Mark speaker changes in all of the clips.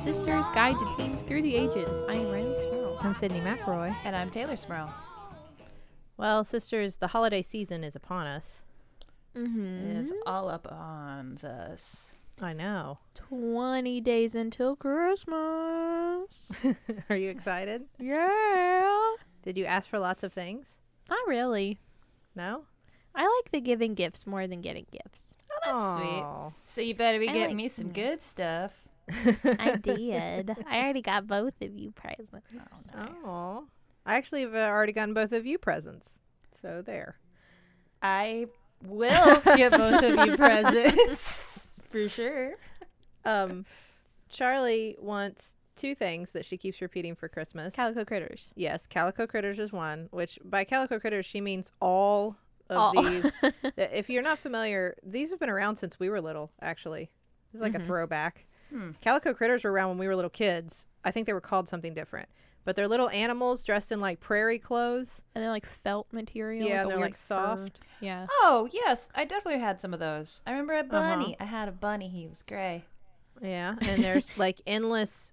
Speaker 1: sister's guide to teens through the ages. I am Rileigh Smirl.
Speaker 2: I'm Sydney McElroy.
Speaker 3: And I'm Teylor Smirl.
Speaker 2: Well, sisters, the holiday season is upon us.
Speaker 1: Mm-hmm.
Speaker 3: It's all up on us.
Speaker 2: I know.
Speaker 1: 20 days until Christmas.
Speaker 2: Are you excited?
Speaker 1: yeah.
Speaker 2: Did you ask for lots of things?
Speaker 1: Not really.
Speaker 2: No?
Speaker 1: I like the giving gifts more than getting gifts.
Speaker 3: Oh, that's sweet. So you better be
Speaker 1: I
Speaker 3: getting
Speaker 1: like-
Speaker 3: me some good stuff.
Speaker 1: I did. I already got both of you presents.
Speaker 3: Oh, nice.
Speaker 2: Aw. I actually have uh, already gotten both of you presents. So there.
Speaker 3: I will get both of you presents for sure.
Speaker 2: Um, Charlie wants two things that she keeps repeating for Christmas.
Speaker 1: Calico critters.
Speaker 2: yes, Calico Critters is one, which by Calico Critters she means all of
Speaker 1: All.
Speaker 2: these. If you're not familiar, these have been around since we were little, actually. it's like a
Speaker 1: Mhm.
Speaker 2: throwback.
Speaker 3: Hmm.
Speaker 2: Calico Critters were around when we were little kids. I think they were called something different. But they're little animals dressed in like prairie clothes.
Speaker 1: And they're like felt material.
Speaker 2: yeah,
Speaker 1: like
Speaker 2: they're
Speaker 1: weird
Speaker 2: like
Speaker 1: fur.
Speaker 2: soft.
Speaker 1: Yeah.
Speaker 3: Oh, yes. I definitely had some of those. I remember a
Speaker 2: Uh-huh.
Speaker 3: bunny. I had a bunny. He was gray.
Speaker 2: Yeah, and there's like endless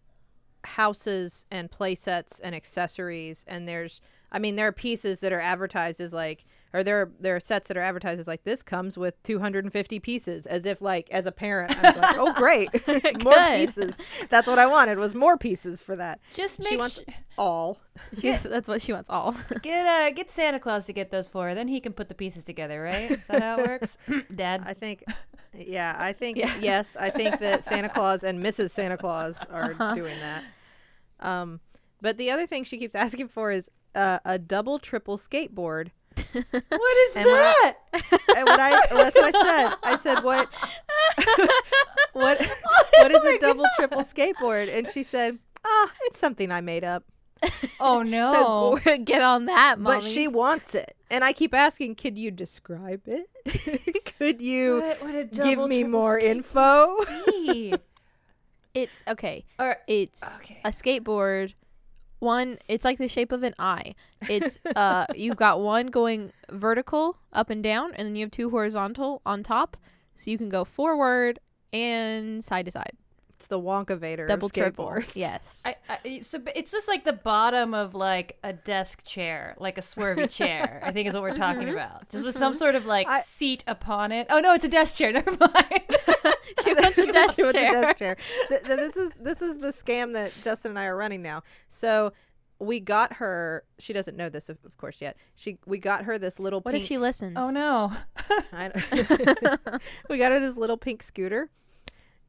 Speaker 2: houses and play sets and accessories and there's I mean there are pieces that are advertised as like or there are there are sets that are advertised as like this comes with 250 pieces as if like as a parent I was like oh great more pieces that's what I wanted was more pieces for that
Speaker 3: Just
Speaker 2: She
Speaker 3: make
Speaker 2: wants-
Speaker 3: su-
Speaker 2: all
Speaker 1: She's, that's what she wants all.
Speaker 3: get uh get Santa Claus to get those for her. Then he can put the pieces together, right? Is that how it works? Dad.
Speaker 2: I think yeah I think
Speaker 1: Yeah.
Speaker 2: yes I think that Santa Claus and Mrs. Santa Claus are
Speaker 1: Uh-huh.
Speaker 2: doing that um but the other thing she keeps asking for is uh, a double triple skateboard
Speaker 3: what is
Speaker 2: And when I-
Speaker 3: that?
Speaker 2: And when I that's what I said. I said what what what is a double triple skateboard? And she said, "Ah, it's something I made up."
Speaker 3: oh no.
Speaker 1: So get on that, mommy.
Speaker 2: But she wants it. And I keep asking, "Could you describe it? Could you
Speaker 3: What- what
Speaker 2: give me more info?"
Speaker 1: It's okay.
Speaker 3: Or-
Speaker 1: It's
Speaker 3: okay.
Speaker 1: a skateboard. One, it's like the shape of an eye. It's uh, you've got one going vertical up and down, and then you have two horizontal on top, so you can go forward and side to side,
Speaker 2: It's the Wonkavator
Speaker 1: double triple. Yes.
Speaker 3: I, I, so it's just like the bottom of like a desk chair, like a swervy chair. I think is what we're mm-hmm. talking about. Just with some mm-hmm. sort of like
Speaker 2: I-
Speaker 3: seat upon it. Oh no, it's a desk chair. Never mind.
Speaker 1: she wants a desk
Speaker 2: She wants a
Speaker 1: chair.
Speaker 2: desk chair. Th- th- this is this is the scam that Justin and I are running now. So we got her. She doesn't know this, of, of course, yet. She we got her this little.
Speaker 1: What
Speaker 2: pink,
Speaker 1: if she listens?
Speaker 3: oh no.
Speaker 2: We got her this little pink scooter.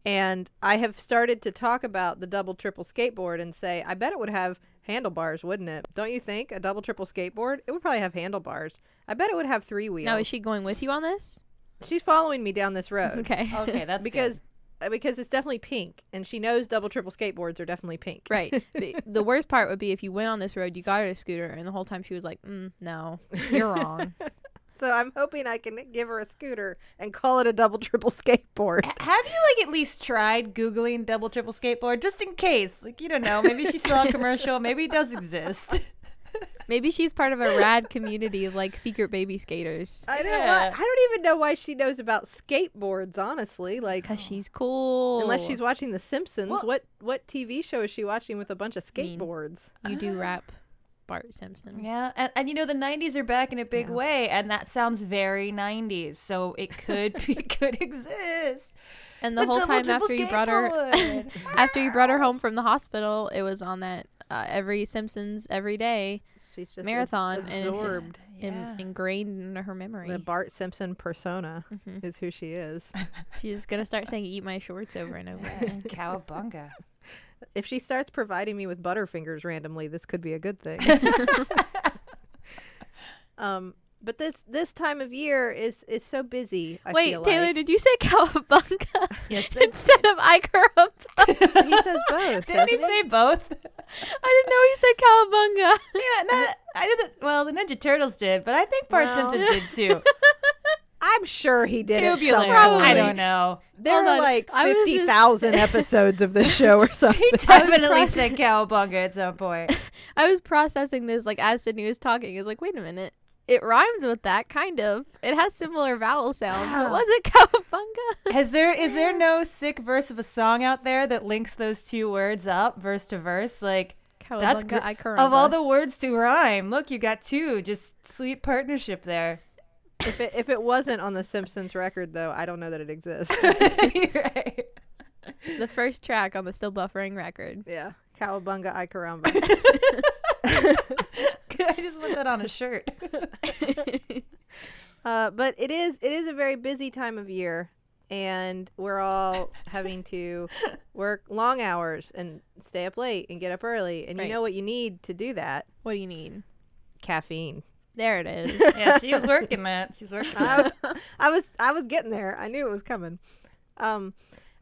Speaker 2: And I have started to talk about the double triple skateboard and say, I bet it would have handlebars, wouldn't it? Don't you think? A double triple skateboard? It would probably have handlebars. I bet it would have three wheels.
Speaker 1: Now is she going with you on this?
Speaker 2: She's following me down this road.
Speaker 1: Okay.
Speaker 3: Okay, that's
Speaker 2: because uh, because it's definitely pink and she knows double triple skateboards are definitely pink.
Speaker 1: Right. the, the worst part would be if you went on this road, you got her a scooter, and the whole time she was like, mm, "No, you're wrong."
Speaker 2: So I'm hoping I can give her a scooter and call it a double triple skateboard.
Speaker 3: Have you like at least tried googling double triple skateboard just in case? Like you don't know, maybe she saw a commercial, maybe it does exist.
Speaker 1: Maybe she's part of a rad community of like secret baby skaters.
Speaker 2: I don't.
Speaker 3: Yeah.
Speaker 2: I don't even know why she knows about skateboards. Honestly, like
Speaker 1: Cause she's cool.
Speaker 2: unless she's watching The Simpsons,
Speaker 3: Well-
Speaker 2: what what TV show is she watching with a bunch of
Speaker 1: Mean.
Speaker 2: skateboards?
Speaker 1: you do ah. rap, Bart Simpson.
Speaker 3: Yeah, and, and you know the '90s are back in a big
Speaker 2: Yeah.
Speaker 3: way, and that sounds very '90s. So it could be, could exist.
Speaker 1: And the whole time after you brought her, after you brought her home from the hospital, it was on that uh, every Simpsons every day
Speaker 2: She's just
Speaker 1: marathon, and it's just
Speaker 2: absorbed.
Speaker 1: in- ingrained into her memory.
Speaker 2: the Bart Simpson persona
Speaker 1: Mhm.
Speaker 2: is who she is.
Speaker 1: She's gonna start saying "eat my shorts" over and over again.
Speaker 3: Cowabunga.
Speaker 2: If she starts providing me with butterfingers randomly, this could be a good thing. um, but this this time of year is is so busy. I
Speaker 1: Wait,
Speaker 2: feel
Speaker 1: Teylor,
Speaker 2: like.
Speaker 1: did you say cowabunga
Speaker 3: Yes,
Speaker 1: instead of Icarabunga?
Speaker 2: he says both.
Speaker 3: Didn't he
Speaker 2: doesn't
Speaker 3: say both?
Speaker 1: I didn't know he said cowabunga.
Speaker 3: yeah, no, I didn't. Well, the Ninja Turtles did, but I think Bart
Speaker 2: Well-
Speaker 3: Simpson did too.
Speaker 2: I'm sure he did it
Speaker 3: Tubular.
Speaker 2: some
Speaker 1: Probably.
Speaker 3: I don't know.
Speaker 2: There
Speaker 1: Hold
Speaker 2: are
Speaker 1: on.
Speaker 2: like
Speaker 1: I was just-
Speaker 2: fifty thousand episodes of this show or something.
Speaker 3: He definitely
Speaker 1: process-
Speaker 3: said cowabunga at some point.
Speaker 1: I was processing this like as Sydney was talking. I was like, wait a minute. It rhymes with that, kind of. It has similar vowel sounds.
Speaker 3: Wow.
Speaker 1: What was it, cowabunga?
Speaker 3: Has there is there no sick verse of a song out there that links those two words up verse to verse? Like That's
Speaker 1: Cowabunga,
Speaker 3: gr-
Speaker 1: I
Speaker 3: of all the words to rhyme, look, you got two. Just sweet partnership there.
Speaker 2: If it if it wasn't on the Simpsons record though, I don't know that it exists.
Speaker 3: Right.
Speaker 1: the first track on the Still Buffering record.
Speaker 2: yeah. Cowabunga Ay caramba.
Speaker 3: I just want that on a shirt.
Speaker 2: Uh, but it is it is a very busy time of year, and we're all having to work long hours and stay up late and get up early. And
Speaker 1: Right.
Speaker 2: you know what you need to do that?
Speaker 1: What do you need?
Speaker 2: Caffeine.
Speaker 1: There it is.
Speaker 3: Yeah, she was working that. She was working that.
Speaker 2: I, I was I was getting there. I knew it was coming. Um,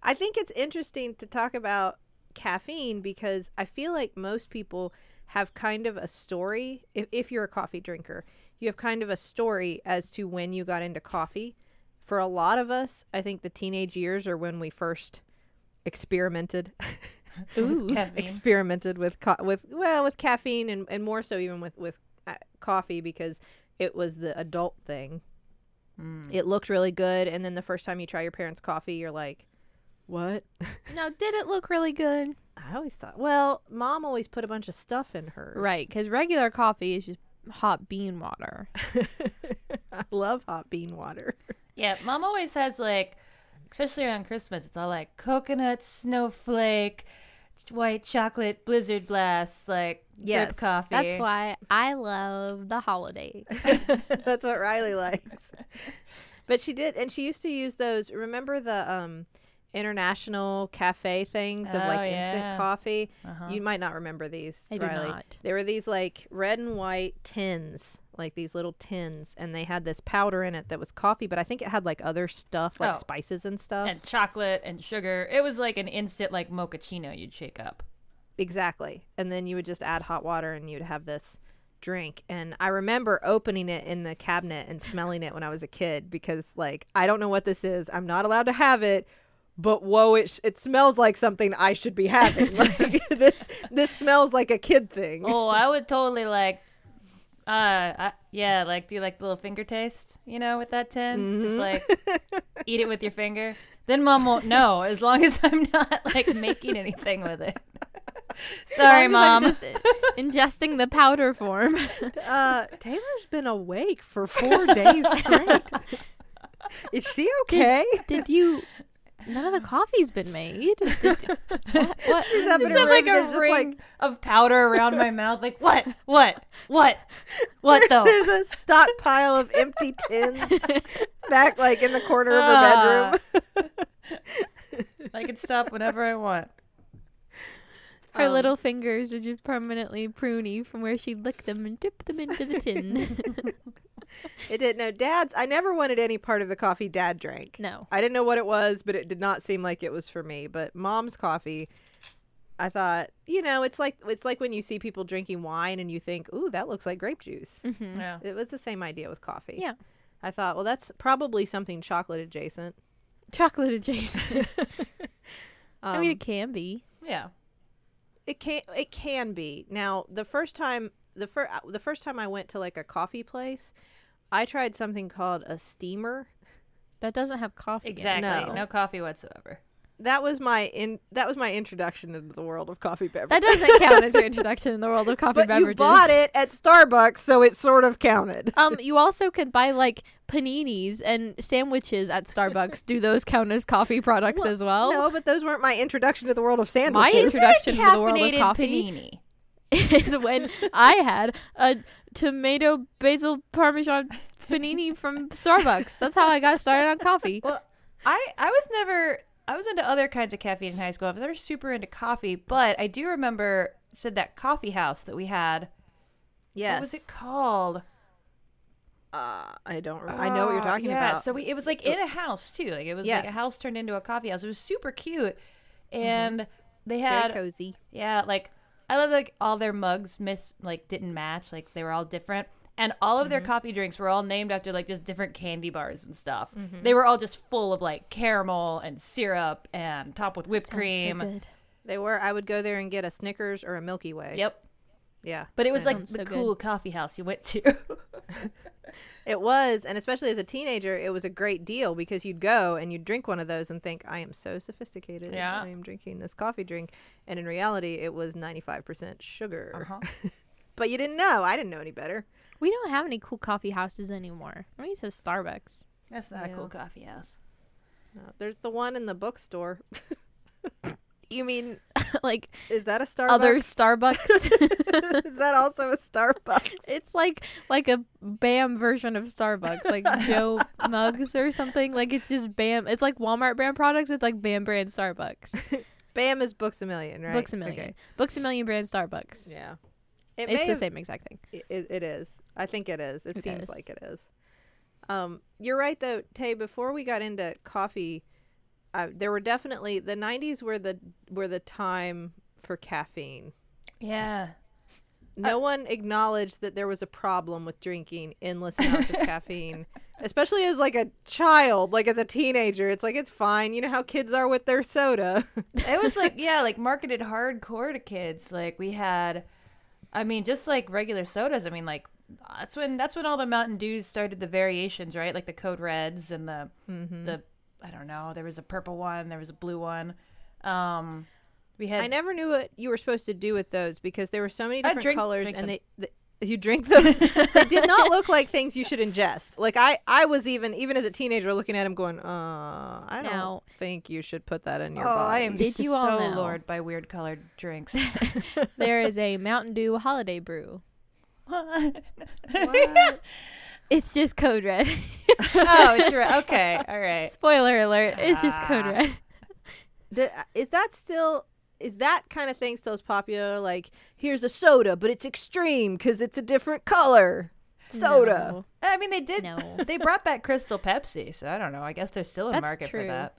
Speaker 2: I think it's interesting to talk about caffeine because I feel like most people have kind of a story. If if you're a coffee drinker, you have kind of a story as to when you got into coffee. For a lot of us, I think the teenage years are when we first experimented
Speaker 1: Ooh.
Speaker 2: Experimented with co- with well with caffeine and, and more so even with with coffee because it was the adult thing
Speaker 3: Mm.
Speaker 2: it looked really good and then the first time you try your parents coffee you're like what
Speaker 1: Now, did it look really good?
Speaker 2: i always thought well mom always put a bunch of stuff in hers
Speaker 1: Right, because regular coffee is just hot bean water.
Speaker 2: i love hot bean water
Speaker 3: Yeah, mom always has like, especially around Christmas, it's all like coconut snowflake, white chocolate blizzard blast, like
Speaker 2: Yes,
Speaker 3: drip coffee.
Speaker 1: That's why I love the holidays.
Speaker 2: that's what Rileigh likes but she did and she used to use those remember the um international cafe things of
Speaker 3: Oh,
Speaker 2: like
Speaker 3: yeah.
Speaker 2: instant coffee
Speaker 3: Uh-huh.
Speaker 2: you might not remember these
Speaker 1: I do
Speaker 2: Rileigh.
Speaker 1: not.
Speaker 2: They were these like red and white tins, like these little tins, and they had this powder in it that was coffee, but I think it had like other stuff, like
Speaker 3: Oh.
Speaker 2: spices and stuff.
Speaker 3: and chocolate and sugar. It was like an instant like mochaccino you'd shake up.
Speaker 2: exactly. And then you would just add hot water and you'd have this drink. And I remember opening it in the cabinet and smelling it when I was a kid because like I don't know what this is. I'm not allowed to have it. But whoa, it, sh- it smells like something I should be having. Like this, this smells like a kid thing.
Speaker 3: Oh, I would totally like, uh, I, yeah, like do you like the little finger taste, you know, with that tin. Just like eat it with your finger. Then mom won't know as long as I'm not like making anything with it. Sorry,
Speaker 1: As long as I'm
Speaker 3: mom.
Speaker 1: just ingesting the powder form.
Speaker 2: Uh, Teylor's been awake for four days straight. Is she okay?
Speaker 1: Did you? None of the coffee's been made. Did, what? what?
Speaker 2: Is that
Speaker 3: Just
Speaker 2: been
Speaker 3: have like
Speaker 2: There's
Speaker 3: a
Speaker 2: just,
Speaker 3: ring
Speaker 2: like-
Speaker 3: of powder around my mouth. Like what? What? What? What though?
Speaker 2: There's a stockpile of empty tins back, like in the corner of her bedroom.
Speaker 3: I can stop whenever I want.
Speaker 1: Her
Speaker 2: Um,
Speaker 1: little fingers are just permanently pruny from where she licked them and dipped them into the tin.
Speaker 2: It did no dad's. I never wanted any part of the coffee dad drank.
Speaker 1: no.
Speaker 2: I didn't know what it was, but it did not seem like it was for me. But mom's coffee, I thought, you know, it's like it's like when you see people drinking wine and you think, ooh, that looks like grape juice.
Speaker 1: hmm
Speaker 3: Yeah.
Speaker 2: It was the same idea with coffee.
Speaker 1: Yeah.
Speaker 2: I thought, well, that's probably something chocolate adjacent.
Speaker 1: Chocolate adjacent. I mean,
Speaker 2: Um,
Speaker 1: it can be.
Speaker 3: Yeah.
Speaker 2: It can it can be. Now, the first time the first the first time I went to like a coffee place, I tried something called a steamer.
Speaker 1: That doesn't have coffee. in it.
Speaker 3: Exactly.
Speaker 2: No.
Speaker 3: No. coffee whatsoever.
Speaker 2: That was my in that was my introduction into the world of coffee beverages.
Speaker 1: That doesn't count as your introduction in the world of coffee
Speaker 2: but
Speaker 1: beverages.
Speaker 2: you bought it at Starbucks, so it sort of counted.
Speaker 1: Um, you also could buy like paninis and sandwiches at Starbucks. Do those count as coffee products
Speaker 2: Well,
Speaker 1: as well?
Speaker 2: no, but those weren't my introduction to the world of sandwiches.
Speaker 1: My
Speaker 2: sandwiches.
Speaker 1: introduction to the world of
Speaker 3: Caffeinated
Speaker 1: coffee
Speaker 3: panini.
Speaker 1: is when I had a tomato basil parmesan panini from Starbucks. That's how I got started on coffee.
Speaker 3: Well, I I was never I was into other kinds of caffeine in high school. I was never super into coffee, but I do remember said that coffee house that we had.
Speaker 2: yes.
Speaker 3: What was it called?
Speaker 2: Uh, I don't. Re- I know what you're
Speaker 3: Oh,
Speaker 2: talking
Speaker 3: yeah,
Speaker 2: about.
Speaker 3: So we, it was like in a house too. Like it was like a house turned into a coffee house. It was super cute, and they had
Speaker 2: Very
Speaker 3: had
Speaker 2: cozy.
Speaker 3: yeah, like I love like all their mugs miss like didn't match. Like they were all different. And all of their
Speaker 2: Mm-hmm.
Speaker 3: coffee drinks were all named after like just different candy bars and stuff.
Speaker 2: Mm-hmm.
Speaker 3: They were all just full of like caramel and syrup and topped with whipped
Speaker 1: Sounds so
Speaker 3: cream.
Speaker 1: good.
Speaker 2: They were. I would go there and get a Snickers or a Milky Way.
Speaker 3: Yep.
Speaker 2: Yeah.
Speaker 3: But it was like the
Speaker 1: so good.
Speaker 3: cool coffee house you went to.
Speaker 2: It was, and especially as a teenager, it was a great deal because you'd go and you'd drink one of those and think, I am so sophisticated.
Speaker 3: Yeah.
Speaker 2: I am drinking this coffee drink. And in reality, it was 95% sugar.
Speaker 3: Uh-huh.
Speaker 2: But you didn't know. I didn't know any better.
Speaker 1: We don't have any cool coffee houses anymore. We used to have Starbucks.
Speaker 3: That's not a cool coffee house.
Speaker 2: No, there's the one in the bookstore.
Speaker 1: You mean like
Speaker 2: Is that a Starbucks?
Speaker 1: other Starbucks?
Speaker 2: Is that also a Starbucks?
Speaker 1: it's like like a Bam version of Starbucks, like Joe Muggs or something. Like it's just Bam. It's like Walmart brand products. It's like Bam brand Starbucks.
Speaker 2: Bam is Books a Million, right?
Speaker 1: Books a million.
Speaker 2: Okay.
Speaker 1: Books a million brand Starbucks.
Speaker 2: Yeah. It
Speaker 1: it's the
Speaker 2: have-
Speaker 1: same exact thing.
Speaker 2: It, it is. I think it is. It
Speaker 1: It
Speaker 2: seems
Speaker 1: is.
Speaker 2: like it is. Um, you're right though, Tay. Before we got into coffee, uh, there were definitely the '90s were the were the time for caffeine.
Speaker 3: Yeah.
Speaker 2: No one acknowledged that there was a problem with drinking endless amounts of caffeine, especially as like a child, like as a teenager. It's like it's fine. You know how kids are with their soda.
Speaker 3: it was like yeah, like marketed hardcore to kids. Like we had, I mean, just like regular sodas. I mean, like that's when that's when all the Mountain Dews started the variations, right? Like the Code Reds and the
Speaker 2: Mm-hmm.
Speaker 3: the I don't know. There was a purple one. There was a blue one. Um, we had
Speaker 2: I never knew what you were supposed to do with those because there were so many different
Speaker 3: drink-
Speaker 2: colors,
Speaker 3: drink
Speaker 2: and
Speaker 3: them.
Speaker 2: they, they you drink them. they did not look like things you should ingest. Like I, I was even even as a teenager looking at them, going, "Uh, I don't
Speaker 1: Now-
Speaker 2: think you should put that in
Speaker 3: oh,
Speaker 2: your body."
Speaker 3: I am
Speaker 1: Did you
Speaker 3: so
Speaker 1: all know?
Speaker 3: lured by weird colored drinks.
Speaker 1: there is a Mountain Dew holiday brew.
Speaker 2: What?
Speaker 1: It's just Code Red.
Speaker 3: oh, it's right. Okay, all right.
Speaker 1: Spoiler alert. It's just Code
Speaker 3: Ah.
Speaker 1: Red.
Speaker 2: Th- is that still? Is that kind of thing still as popular? Like, here's a soda, but it's extreme because it's a different color. Soda.
Speaker 3: I mean, they did.
Speaker 1: No.
Speaker 3: They brought back Crystal Pepsi, so I don't know. I guess there's still a
Speaker 1: That's
Speaker 3: market
Speaker 1: true.
Speaker 3: for that.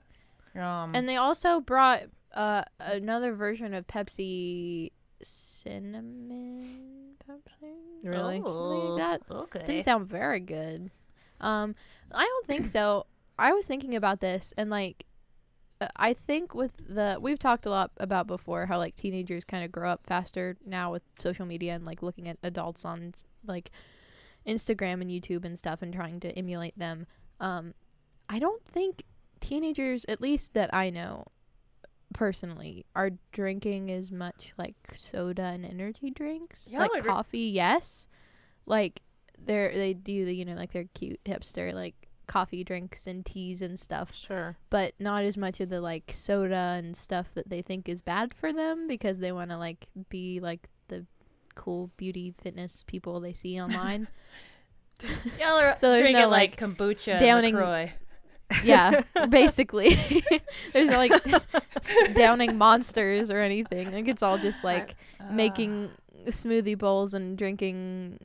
Speaker 3: Um,
Speaker 1: And they also brought uh, another version of Pepsi cinnamon Pepsi.
Speaker 2: Really?
Speaker 1: Something like that.
Speaker 3: Okay.
Speaker 1: Didn't sound very good. Um, I don't think so. I was thinking about this and like, uh, I think with the we've talked a lot about before how like teenagers kind of grow up faster now with social media and like looking at adults on like Instagram and YouTube and stuff and trying to emulate them. Um, I don't think teenagers, at least that I know personally, are drinking as much like soda and energy drinks.
Speaker 3: Y'all
Speaker 1: like
Speaker 3: drink-
Speaker 1: coffee, yes. Like they're they do the you know like they're cute hipster like coffee drinks and teas and stuff,
Speaker 2: Sure.
Speaker 1: but not as much of the like soda and stuff that they think is bad for them because they want to like be like the cool beauty fitness people they see online.
Speaker 3: Y'all are
Speaker 1: So there's
Speaker 3: drinking
Speaker 1: no,
Speaker 3: like,
Speaker 1: like,
Speaker 3: kombucha,
Speaker 1: downing-. Yeah, basically. There's no, like downing monsters or anything. Like it's all just like
Speaker 3: Ah.
Speaker 1: making smoothie bowls and drinking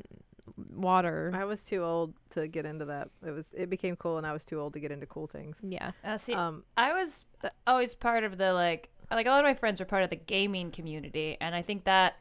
Speaker 1: water.
Speaker 2: I was too old to get into that. It was. It became cool, and I was too old to get into cool things.
Speaker 1: Yeah.
Speaker 3: Uh, see,
Speaker 2: Um,
Speaker 3: I was always part of the like like a lot of my friends were part of the gaming community and I think that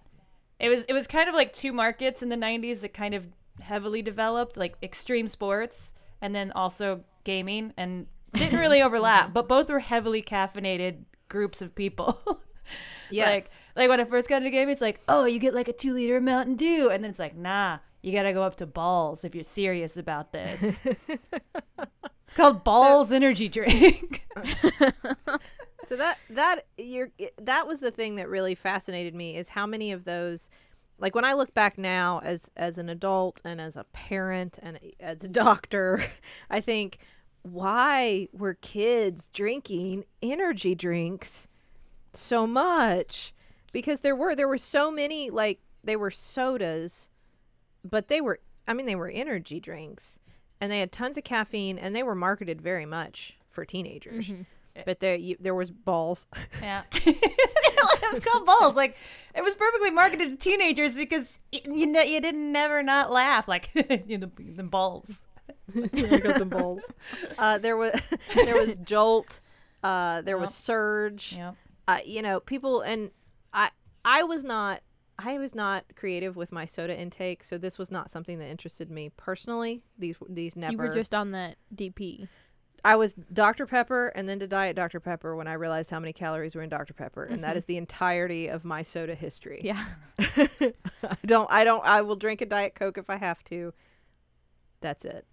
Speaker 3: it was it was kind of like two markets in the 90s that kind of heavily developed like extreme sports and then also gaming and didn't really overlap but both were heavily caffeinated groups of people.
Speaker 2: yes.
Speaker 3: Like like when I first got into gaming it's like, "Oh, you get like a 2 liter Mountain Dew." And then it's like, "Nah, you got to go up to Bawls if you're serious about this." it's called Bawls Energy Drink.
Speaker 2: So that that you're that was the thing that really fascinated me is how many of those like when I look back now as as an adult and as a parent and as a doctor, I think why were kids drinking energy drinks so much? Because there were there were so many like they were sodas, but they were I mean they were energy drinks and they had tons of caffeine and they were marketed very much for teenagers.
Speaker 1: Mm-hmm.
Speaker 2: But there, you, there was Bawls.
Speaker 3: Yeah. it was called Bawls. Like it was perfectly marketed to teenagers because you know you didn't never not laugh like you know the balls.
Speaker 2: I got some balls. Uh, there was there was Jolt. Uh, there was
Speaker 3: Yep.
Speaker 2: Surge.
Speaker 3: Yeah.
Speaker 2: Uh, you know, people and I. I was not. I was not creative with my soda intake, so this was not something that interested me personally. These these never.
Speaker 1: You were just on that DP.
Speaker 2: I was Dr Pepper and then to Diet Dr Pepper when I realized how many calories were in Dr Pepper, and that is the entirety of my soda history.
Speaker 1: Yeah.
Speaker 2: I don't. I don't. I will drink a Diet Coke if I have to. That's it.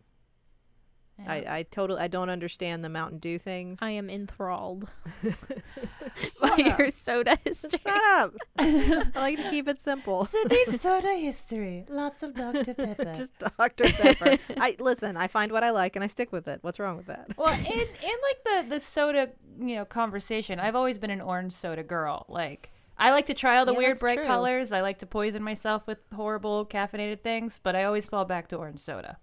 Speaker 3: Yeah.
Speaker 2: I I totally I don't understand the Mountain Dew things.
Speaker 1: I am enthralled by
Speaker 2: up.
Speaker 1: your soda history.
Speaker 2: Shut up. I like to keep it simple.
Speaker 3: Sydney's soda history. Lots of Dr. Pepper.
Speaker 2: Just Dr. Pepper. I listen, I find what I like and I stick with it. What's wrong with that?
Speaker 3: well, in in like the the soda you know conversation, I've always been an orange soda girl. Like I like to try all the
Speaker 2: Yeah,
Speaker 3: weird bright
Speaker 2: true.
Speaker 3: colors. I like to poison myself with horrible caffeinated things, but I always fall back to orange soda.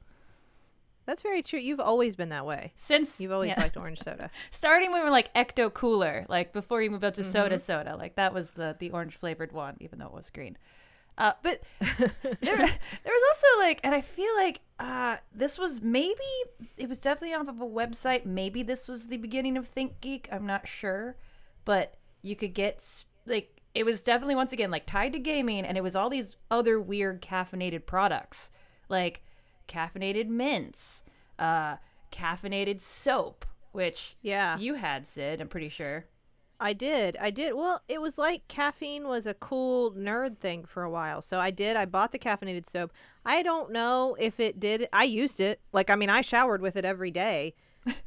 Speaker 2: That's very true. You've always been that way.
Speaker 3: Since
Speaker 2: You've always
Speaker 3: yeah.
Speaker 2: liked orange soda.
Speaker 3: starting when we were like ecto cooler, like before you moved up to
Speaker 2: Mm-hmm.
Speaker 3: soda soda, like that was the the orange flavored one, even though it was green. Uh, but there, there was also like, and I feel like uh, this was maybe it was definitely off of a website. Maybe this was the beginning of ThinkGeek. I'm not sure, but you could get like it was definitely once again like tied to gaming, and it was all these other weird caffeinated products like caffeinated mints, uh, caffeinated soap, which
Speaker 2: Yeah.
Speaker 3: you had, Sid. I'm pretty sure.
Speaker 2: I did. I did. Well, it was like caffeine was a cool nerd thing for a while. So I did. I bought the caffeinated soap. I don't know if it did. I used it. Like, I mean, I showered with it every day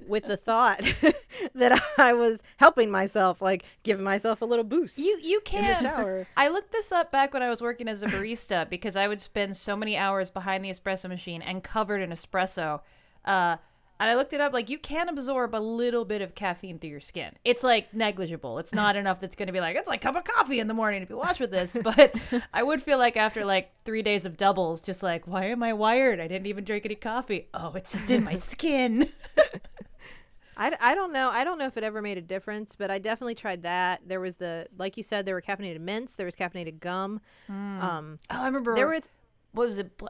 Speaker 2: with the thought that I was helping myself, like giving myself a little boost.
Speaker 3: You you
Speaker 2: in the
Speaker 3: can.
Speaker 2: shower.
Speaker 3: I looked this up back when I was working as a barista because I would spend so many hours behind the espresso machine and covered in espresso. Uh, and I looked it up. Like you can absorb a little bit of caffeine through your skin. It's like negligible. It's not enough that's going to be like it's like a cup of coffee in the morning if you watch with this. But I would feel like after like three days of doubles, just like why am I wired? I didn't even drink any coffee. Oh, it's just in my skin.
Speaker 2: I, I don't know. I don't know if it ever made a difference, but I definitely tried that. There was the, like you said, there were caffeinated mints, there was caffeinated gum. Um,
Speaker 3: Oh, I remember
Speaker 2: there was,
Speaker 3: what was it? Bla-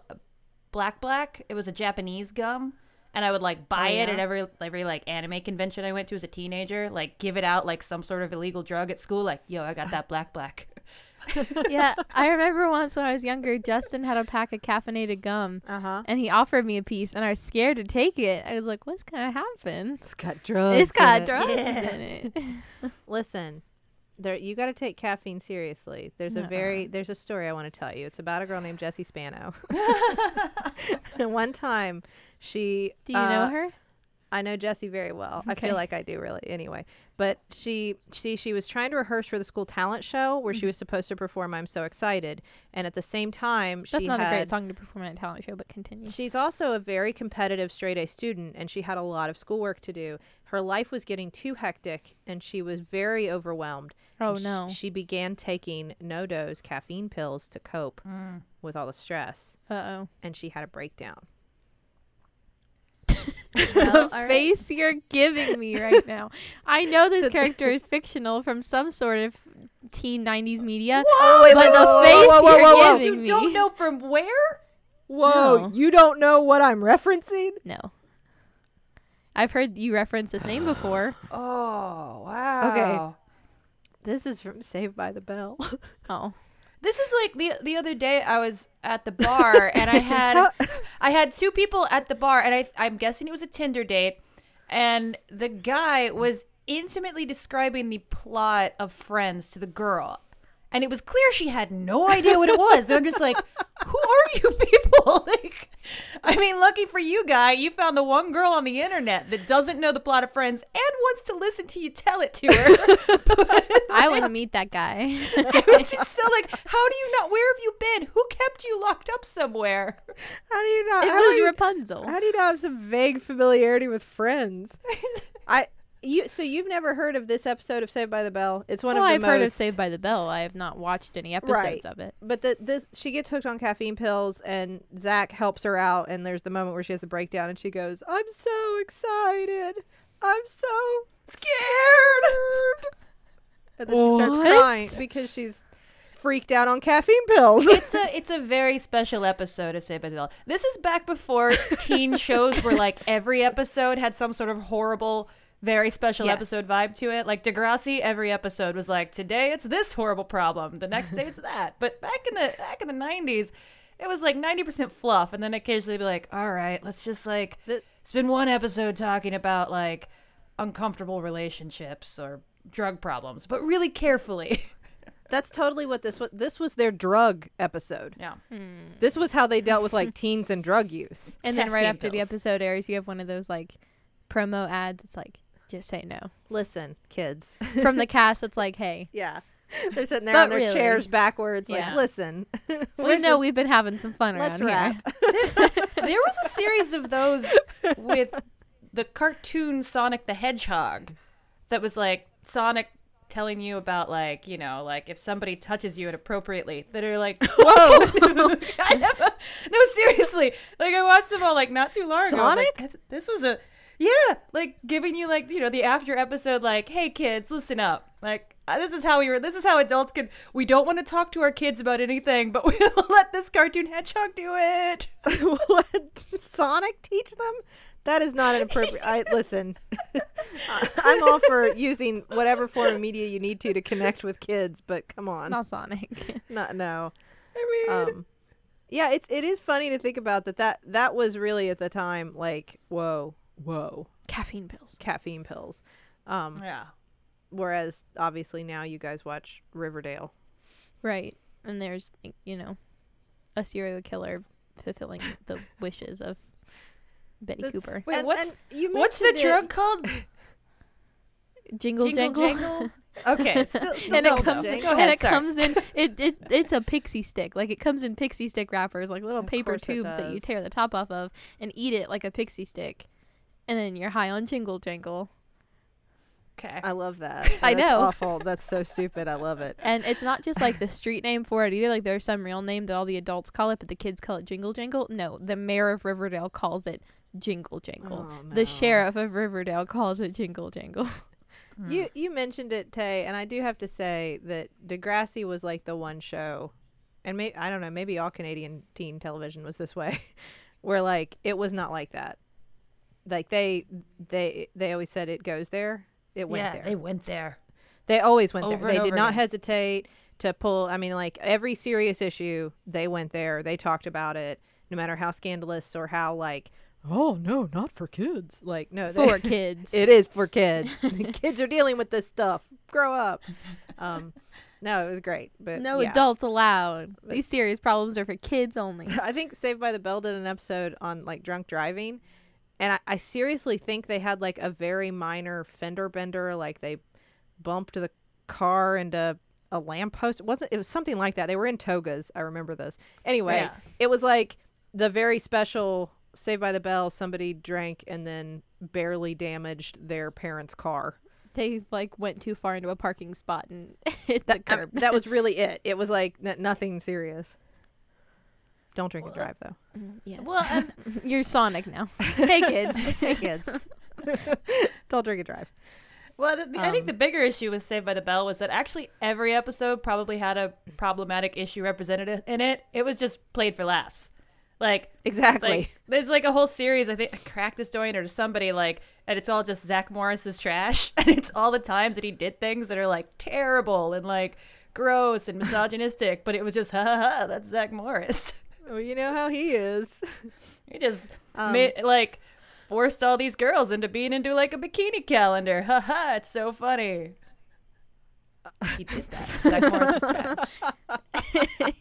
Speaker 3: Black Black. It was a Japanese gum, and I would like buy
Speaker 2: Oh,
Speaker 3: it at every every like anime convention I went to as a teenager. Like give it out like some sort of illegal drug at school. Like yo, I got that Black Black.
Speaker 1: yeah, I remember once when I was younger, Justin had a pack of caffeinated gum,
Speaker 2: uh huh.
Speaker 1: and he offered me a piece, and I was scared to take it. I was like, "What's gonna happen?
Speaker 2: It's got drugs.
Speaker 1: it's got
Speaker 2: in
Speaker 1: drugs
Speaker 3: Yeah.
Speaker 1: in it."
Speaker 2: Listen, there you got to take caffeine seriously. There's a very there's a story I want to tell you. It's about a girl named Jessie Spano. one time, she
Speaker 1: Do you know
Speaker 2: uh,
Speaker 1: her?
Speaker 2: I know Jessie very well. I feel like I do really anyway. But she she she was trying to rehearse for the school talent show where
Speaker 1: Mm-hmm.
Speaker 2: she was supposed to perform I'm so excited. And at the same time
Speaker 1: That's
Speaker 2: she
Speaker 1: not
Speaker 2: had
Speaker 1: a great song to perform at a talent show, but continue.
Speaker 2: She's also a very competitive straight A student and she had a lot of schoolwork to do. Her life was getting too hectic and she was very overwhelmed.
Speaker 1: Oh no.
Speaker 2: She began taking NoDoz caffeine pills to cope
Speaker 3: Mm.
Speaker 2: with all the stress
Speaker 1: Uh oh.
Speaker 2: and she had a breakdown.
Speaker 1: The face you're giving me right now. I know this character is fictional from some sort of teen '90s media,
Speaker 2: Whoa,
Speaker 1: but the face you're giving
Speaker 3: You
Speaker 1: me.
Speaker 3: You don't know from where?
Speaker 2: Whoa,
Speaker 1: No.
Speaker 2: you don't know what I'm referencing?
Speaker 1: No. I've heard you reference this name before.
Speaker 3: Oh wow.
Speaker 2: Okay. This is from Saved by the Bell.
Speaker 1: Oh.
Speaker 3: This is like the the other day I was at the bar and I had I had two people at the bar and I I'm guessing it was a Tinder date and the guy was intimately describing the plot of Friends to the girl. And it was clear she had no idea what it was. And I'm just like, who are you people? like I mean, lucky for you guy, you found the one girl on the internet that doesn't know the plot of Friends and wants to listen to you tell it to her.
Speaker 1: I want to meet that guy.
Speaker 3: I was just so like, how do you not? Where have you been? Who kept you locked up somewhere?
Speaker 2: How do you not?
Speaker 1: it
Speaker 2: how do
Speaker 1: was
Speaker 2: you-
Speaker 1: Rapunzel.
Speaker 2: How do you not have some vague familiarity with Friends? I you so you've never heard of this episode of Saved by the Bell? It's one
Speaker 1: well,
Speaker 2: of the
Speaker 1: I've
Speaker 2: most
Speaker 1: heard of Saved by the Bell. I have not watched any episodes
Speaker 2: Right.
Speaker 1: of it.
Speaker 2: But the this she gets hooked on caffeine pills and Zach helps her out and there's the moment where she has the breakdown and she goes, "I'm so excited. I'm so scared." And then she starts crying because she's freaked out on caffeine pills.
Speaker 3: It's a it's a very special episode of Saved by the Bell. This is back before teen shows were like every episode had some sort of horrible, very special
Speaker 2: Yes.
Speaker 3: episode vibe to it. Like Degrassi, every episode was like, today it's this horrible problem, the next day it's that. But back in the back in the nineties. It was like ninety percent fluff, and then occasionally be like, "All right, let's just like
Speaker 2: The-
Speaker 3: spend one episode talking about like uncomfortable relationships or drug problems, but really carefully."
Speaker 2: That's totally what this was. This was their drug episode.
Speaker 3: Yeah. Hmm.
Speaker 2: This was how they dealt with like teens and drug use.
Speaker 1: And then right
Speaker 3: Caffeine
Speaker 1: after the episode airs, you have one of those like promo ads. It's like, just say no.
Speaker 2: Listen, kids.
Speaker 1: From the cast, it's like, hey,
Speaker 2: yeah. They're sitting there
Speaker 1: But
Speaker 2: on their
Speaker 1: really-
Speaker 2: chairs backwards,
Speaker 3: Yeah.
Speaker 2: like, listen.
Speaker 1: we know we've been having some fun
Speaker 2: Let's
Speaker 1: around
Speaker 2: rap.
Speaker 1: here.
Speaker 3: there was a series of those with the cartoon Sonic the Hedgehog that was like Sonic telling you about like you know like if somebody touches you inappropriately that are like
Speaker 1: Whoa.
Speaker 3: I never, no seriously like I watched them all like not too long ago I'm like,
Speaker 2: Sonic?
Speaker 3: "This- this was a yeah like giving you like you know the after episode like hey kids listen up like uh, this is how we were this is how adults can we don't want to talk to our kids about anything but we'll let this cartoon hedgehog do it
Speaker 2: what? Sonic teach them? That is not an appropriate. I listen. I- I'm all for using whatever form of media you need to to connect with kids, but come on,
Speaker 1: Not Sonic.
Speaker 2: not no.
Speaker 3: I mean
Speaker 2: Um, yeah, it's it is funny to think about that. That that was really at the time like whoa, whoa,
Speaker 1: Caffeine pills.
Speaker 2: caffeine pills. Um,
Speaker 3: yeah
Speaker 2: whereas obviously now you guys watch Riverdale.
Speaker 1: Right. And there's, you know, a serial killer fulfilling the wishes of Betty
Speaker 2: The-
Speaker 1: Cooper.
Speaker 3: Wait,
Speaker 2: And-
Speaker 3: what's
Speaker 2: and you
Speaker 3: what's the
Speaker 2: it-
Speaker 3: drug called?
Speaker 1: Jingle jangle.
Speaker 3: Okay, still, still
Speaker 1: and it
Speaker 3: don't
Speaker 1: comes
Speaker 3: know.
Speaker 1: and
Speaker 3: Go ahead,
Speaker 1: it
Speaker 3: sorry.
Speaker 1: comes in it, it it's a pixie stick like it comes in pixie stick wrappers like little
Speaker 2: Of
Speaker 1: paper tubes that you tear the top off of and eat it like a pixie stick and then you're high on jingle jangle
Speaker 3: Okay.
Speaker 2: I love that.
Speaker 1: I
Speaker 2: That's
Speaker 1: know.
Speaker 2: Awful. That's so stupid. I love it.
Speaker 1: and it's not just like the street name for it either like there's some real name that all the adults call it but the kids call it jingle jangle no the mayor of riverdale calls it jingle jangle
Speaker 2: Oh,
Speaker 1: the sheriff of riverdale calls it jingle jangle hmm.
Speaker 2: You you mentioned it, Tay, and I do have to say that Degrassi was like the one show, and may, I don't know, maybe all Canadian teen television was this way, where like it was not like that. Like they they they always said it goes there, it went
Speaker 3: yeah,
Speaker 2: there.
Speaker 3: they went there.
Speaker 2: They always went
Speaker 3: Over
Speaker 2: there. They did not
Speaker 3: again.
Speaker 2: hesitate to pull. I mean, like every serious issue, they went there. They talked about it, no matter how scandalous or how like, oh no, not for kids. Like no, they-
Speaker 1: for kids
Speaker 2: it is for kids. kids are dealing with this stuff. Grow up. Um, no, it was great, but
Speaker 1: no
Speaker 2: yeah.
Speaker 1: adults allowed
Speaker 2: But-
Speaker 1: these serious problems are for kids only
Speaker 2: I think Saved by the Bell did an episode on like drunk driving, and I, I seriously think they had like a very minor fender bender, like they bumped the car into a lamppost. It wasn't it was something like that? They were in togas. I remember this. Anyway,
Speaker 3: Yeah.
Speaker 2: it was like the very special Saved by the Bell. Somebody drank and then barely damaged their parents' car.
Speaker 1: they like went too far into a parking spot and hit the
Speaker 2: Um,
Speaker 1: curb.
Speaker 2: that was really it. It was like n- nothing serious. Don't drink and drive though.
Speaker 1: Mm, yes.
Speaker 3: Well, and
Speaker 1: You're Sonic now. hey kids.
Speaker 2: Hey kids, don't drink and drive.
Speaker 3: Well, the, I think
Speaker 2: Um,
Speaker 3: the bigger issue with Saved by the Bell was that actually every episode probably had a problematic issue represented in it. It was just played for laughs. Like,
Speaker 2: Exactly.
Speaker 3: like there's like a whole series. I think I cracked this joint or somebody like, and it's all just Zach Morris's trash, and it's all the times that he did things that are like terrible and like gross and misogynistic. but it was just ha ha ha. That's Zach Morris.
Speaker 2: Well, you know how he is.
Speaker 3: He just
Speaker 2: Um,
Speaker 3: made, like forced all these girls into being into like a bikini calendar. Ha ha! It's so funny. He did that. Zach Morris is trash.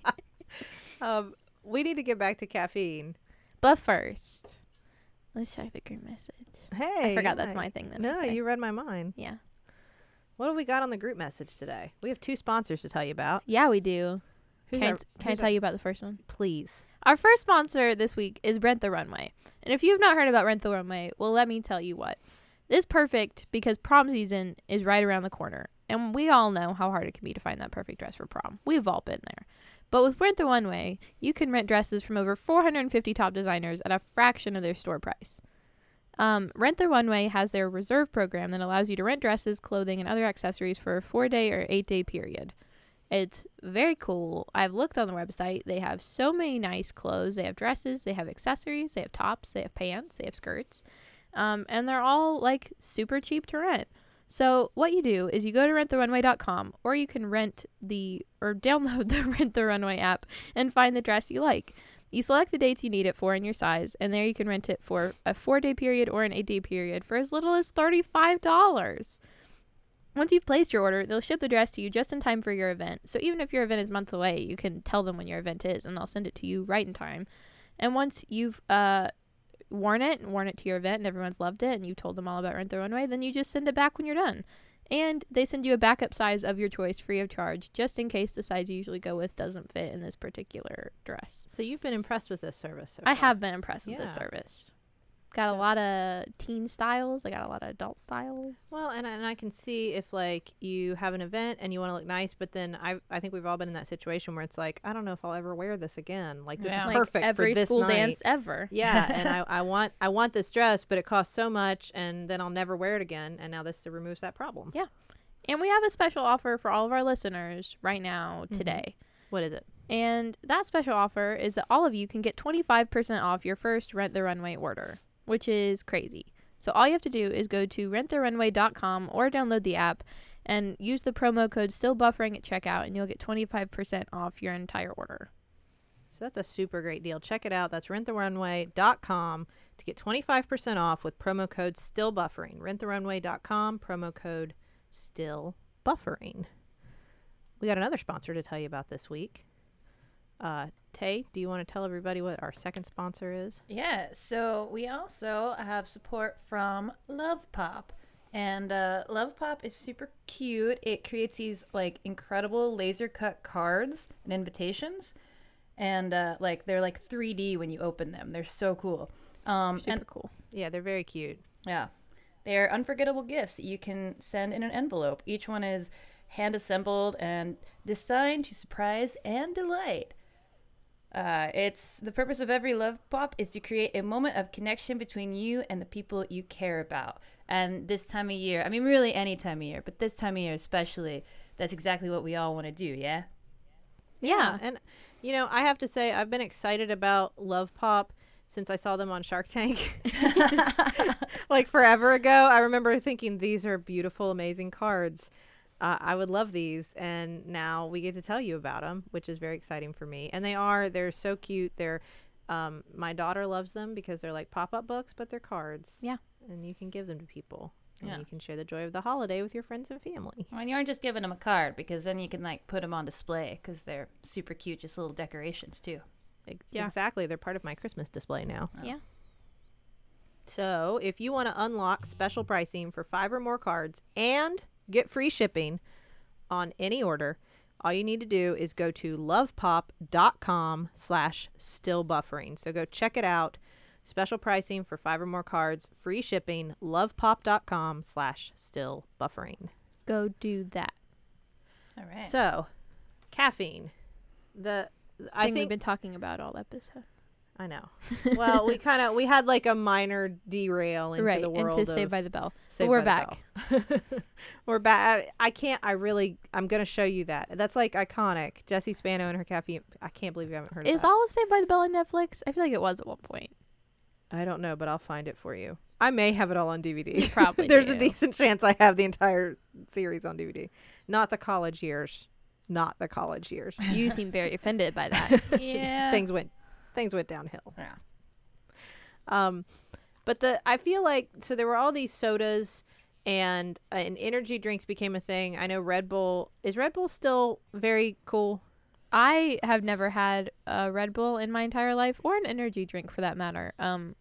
Speaker 2: Um, we need to get back to caffeine.
Speaker 1: but first, let's check the group message.
Speaker 2: Hey,
Speaker 1: I forgot that's
Speaker 2: yeah.
Speaker 1: my thing. Then
Speaker 2: No, you read my mind.
Speaker 1: Yeah.
Speaker 2: What have we got on the group message today? We have two sponsors to tell you about.
Speaker 1: Yeah, we do.
Speaker 2: Who's
Speaker 1: can I,
Speaker 2: our-
Speaker 1: t- can I tell
Speaker 2: our-
Speaker 1: you about the first one?
Speaker 2: Please.
Speaker 1: Our first sponsor this week is Rent the Runway. And if you've not heard about Rent the Runway, well, let me tell you what. This is perfect because prom season is right around the corner. And we all know how hard it can be to find that perfect dress for prom. We've all been there. But with Rent the Runway, you can rent dresses from over 450 top designers at a fraction of their store price. Um, rent the Runway has their reserve program that allows you to rent dresses, clothing, and other accessories for a four day or eight day period. It's very cool. I've looked on the website. They have so many nice clothes. They have dresses, they have accessories, they have tops, they have pants, they have skirts. Um, and they're all like super cheap to rent. So what you do is you go to renttherunway.com or you can rent the or download the Rent the Runway app and find the dress you like. You select the dates you need it for and your size, and there you can rent it for a four day period or an eight day period for as little as $35. Once you've placed your order, they'll ship the dress to you just in time for your event. So even if your event is months away, you can tell them when your event is and they'll send it to you right in time. And once you've uh, worn it and worn it to your event and everyone's loved it and you've told them all about Rent the Runway, then you just send it back when you're done. And they send you a backup size of your choice free of charge, just in case the size you usually go with doesn't fit in this particular dress.
Speaker 2: So you've been impressed with this service. so
Speaker 1: I have been impressed with this service. Got a lot of teen styles. I got a lot of adult styles.
Speaker 2: Well, and, and I can see if like you have an event and you want to look nice, but then I I think we've all been in that situation where it's like I don't know if I'll ever wear this again. Like this
Speaker 3: Yeah.
Speaker 2: is
Speaker 1: Like
Speaker 2: perfect
Speaker 1: every
Speaker 2: for this
Speaker 1: school
Speaker 2: night.
Speaker 1: dance ever.
Speaker 2: Yeah, and I, I want I want this dress, but it costs so much, and then I'll never wear it again. And now this removes that problem.
Speaker 1: Yeah. And we have a special offer for all of our listeners right now
Speaker 2: Mm-hmm.
Speaker 1: today.
Speaker 2: What is it?
Speaker 1: And that special offer is that all of you can get 25% off your first Rent the Runway order, which is crazy. So all you have to do is go to renttherunway.com or download the app and use the promo code still buffering at checkout and you'll get 25% off your entire order.
Speaker 2: So that's a super great deal. Check it out. That's renttherunway.com to get 25% off with promo code still buffering. Renttherunway.com, promo code still buffering. We got another sponsor to tell you about this week. Uh, Tay, do you want to tell everybody what our second sponsor is?
Speaker 3: Yeah, so we also have support from Love Pop. And uh, Love Pop is super cute. It creates these like incredible laser cut cards and invitations. And uh, like they're like 3D when you open them. They're so cool. Um,
Speaker 1: Super
Speaker 3: and
Speaker 1: cool.
Speaker 2: Yeah, they're very cute.
Speaker 3: yeah. They're unforgettable gifts that you can send in an envelope. Each one is hand assembled and designed to surprise and delight. Uh, it's the purpose of every love pop is to create a moment of connection between you and the people you care about. And this time of year, I mean, really any time of year, but this time of year especially, that's exactly what we all want to do, yeah?
Speaker 1: Yeah.
Speaker 2: And, you know, I have to say, I've been excited about Love Pop since I saw them on Shark Tank. like forever ago, I remember thinking these are beautiful, amazing cards. Uh, I would love these. And now we get to tell you about them, which is very exciting for me. And they are, they're so cute. They're, um, my daughter loves them because they're like pop up books, but they're cards.
Speaker 1: Yeah.
Speaker 2: And you can give them to people. And
Speaker 3: Yeah.
Speaker 2: you can share the joy of the holiday with your friends and family.
Speaker 3: Well, and you aren't just giving them a card because then you can like put them on display because they're super cute, just little decorations too.
Speaker 2: Ex-
Speaker 1: Yeah.
Speaker 2: Exactly. They're part of my Christmas display now.
Speaker 1: Yeah.
Speaker 2: So, if you want to unlock special pricing for five or more cards and get free shipping on any order, all you need to do is go to lovepop.com slash still buffering. So go check it out. Special pricing for five or more cards, free shipping, lovepop.com slash still buffering.
Speaker 1: Go do that.
Speaker 3: All right.
Speaker 2: So, caffeine. The I
Speaker 1: thing we've been talking about all episode.
Speaker 2: I know. Well, we kind of we had like a minor derail into
Speaker 1: right.
Speaker 2: the world
Speaker 1: into Saved by the Bell.
Speaker 2: Saved
Speaker 1: we're
Speaker 2: the Bell. we're back. I, I can't. I really. I'm gonna show you that. That's like iconic. Jessie Spano and her caffeine. I can't believe you haven't heard
Speaker 1: Is
Speaker 2: of
Speaker 1: all of Saved by the Bell on Netflix? I feel like it was at one point.
Speaker 2: I don't know, but I'll find it for you. I may have it all on DVD.
Speaker 1: You probably
Speaker 2: There's a decent chance I have the entire series on DVD. Not the college years. Not the college years.
Speaker 1: You seem very offended by that.
Speaker 3: yeah.
Speaker 2: things went. Things went downhill.
Speaker 3: Yeah.
Speaker 2: Um, but the I feel like so there were all these sodas and uh, and energy drinks became a thing. I know Red Bull is Red Bull still very cool.
Speaker 1: I have never had a Red Bull in my entire life, or an energy drink for that matter. Um,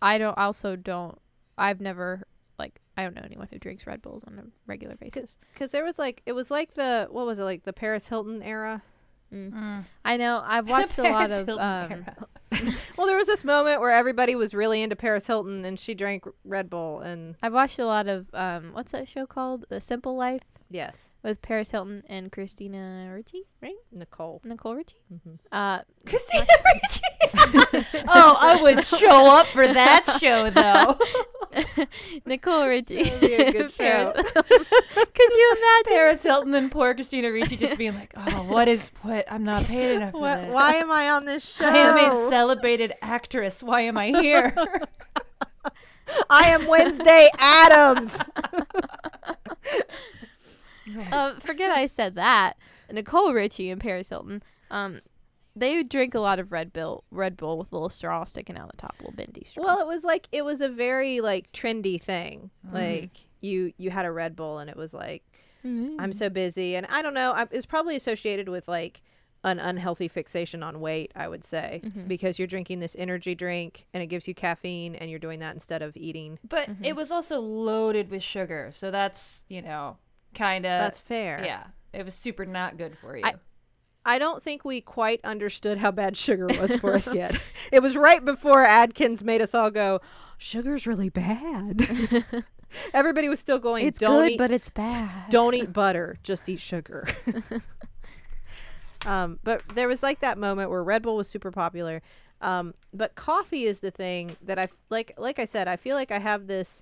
Speaker 1: I don't. Also, don't. I've never like. I don't know anyone who drinks Red Bulls on a regular basis.
Speaker 2: Because there was like it was like the what was it like the Paris Hilton era.
Speaker 1: Mm.
Speaker 3: Mm.
Speaker 1: I know. I've watched a lot of. Um.
Speaker 2: Well, there was this moment where everybody was really into Paris Hilton and she drank Red Bull and
Speaker 1: I've watched a lot of. Um, what's that show called? The Simple Life
Speaker 2: yes,
Speaker 1: with Paris Hilton and Christina Ricci, right?
Speaker 2: Nicole.
Speaker 1: Nicole Ricci.
Speaker 2: hmm
Speaker 1: Uh,
Speaker 3: Christina Ricci. oh, I would show up for that show though.
Speaker 1: Nicole Richie.
Speaker 2: That would be a good show.
Speaker 1: Could you imagine?
Speaker 3: Paris Hilton and poor Christina Ricci just being like, "Oh, what is what? I'm not paid enough for
Speaker 2: Why, why am I on this show?
Speaker 3: I am a celebrated actress. Why am I here?"
Speaker 2: I am Wednesday Addams.
Speaker 1: um, forget I said that. Nicole Richie and Paris Hilton. Um, they drink a lot of Red Bull, Red Bull with a little straw sticking out the top, little bendy straw.
Speaker 2: Well, it was like it was a very like trendy thing.
Speaker 3: Mhm.
Speaker 2: Like you you had a Red Bull and it was like
Speaker 1: Mhm.
Speaker 2: I'm so busy and I don't know, I, it's probably associated with like an unhealthy fixation on weight, I would say,
Speaker 1: Mhm.
Speaker 2: because you're drinking this energy drink and it gives you caffeine and you're doing that instead of eating.
Speaker 3: But
Speaker 1: Mhm.
Speaker 3: it was also loaded with sugar, so that's you know kind of
Speaker 2: That's fair.
Speaker 3: yeah. It was super not good for you.
Speaker 2: I- I don't think we quite understood how bad sugar was for us yet. It was right before Atkins made us all go, sugar's really bad. Everybody was still going,
Speaker 1: it's
Speaker 2: don't
Speaker 1: good,
Speaker 2: eat
Speaker 1: but it's bad.
Speaker 2: don't eat butter, just eat sugar. um, but there was like that moment where Red Bull was super popular. Um, but coffee is the thing that I f- like. Like I said, I feel like I have this.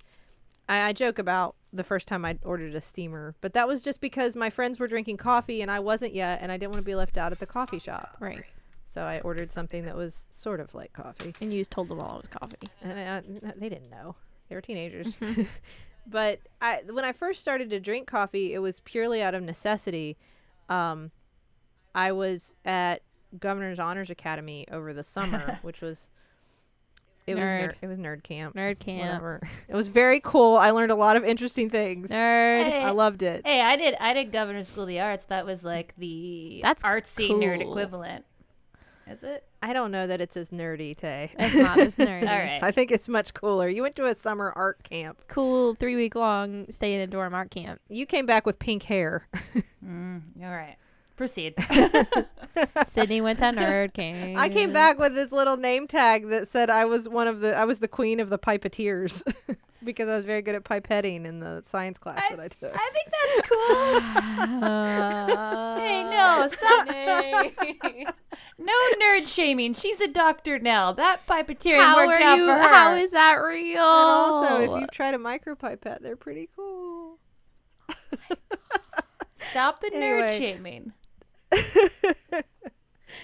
Speaker 2: I, I joke about the first time I ordered a steamer, but that was just because my friends were drinking coffee and I wasn't yet, and I didn't want to be left out at the coffee shop.
Speaker 1: Right.
Speaker 2: So I ordered something that was sort of like coffee,
Speaker 1: And you just told them all it was coffee.
Speaker 2: and I, n- they didn't know. They were teenagers. but I, when I first started to drink coffee, it was purely out of necessity. Um, I was at Governor's Honors Academy over the summer, which was it was
Speaker 1: Nerd.
Speaker 2: nerd, it was nerd camp.
Speaker 1: Nerd camp.
Speaker 2: Whatever. It was very cool. I learned a lot of interesting things.
Speaker 1: Nerd.
Speaker 3: Hey.
Speaker 2: I loved it.
Speaker 3: Hey, I did. I did Governor's School of the Arts. That was like the
Speaker 1: That's
Speaker 3: artsy nerd equivalent. Is it?
Speaker 2: I don't know that it's as nerdy, Tay.
Speaker 1: It's not as nerdy.
Speaker 3: All right.
Speaker 2: I think it's much cooler. You went to a summer art camp.
Speaker 1: Cool three week long stay in a dorm art camp.
Speaker 2: You came back with pink hair.
Speaker 3: Mm, all right. Proceed.
Speaker 1: Sydney went to nerd camp.
Speaker 2: I came back with this little name tag that said I was one of the I was the queen of the pipeteers because I was very good at pipetting in the science class that I took.
Speaker 3: I think that's cool.
Speaker 1: Uh,
Speaker 3: Hey, no, stop.
Speaker 1: Sydney.
Speaker 3: No nerd shaming. She's a doctor now. That pipetarian
Speaker 1: How
Speaker 3: worked
Speaker 1: are
Speaker 3: out
Speaker 1: you?
Speaker 3: for her.
Speaker 1: How is that real?
Speaker 2: and also, if you've tried a micropipette, they're pretty cool.
Speaker 3: Stop the
Speaker 2: Anyway.
Speaker 3: nerd shaming.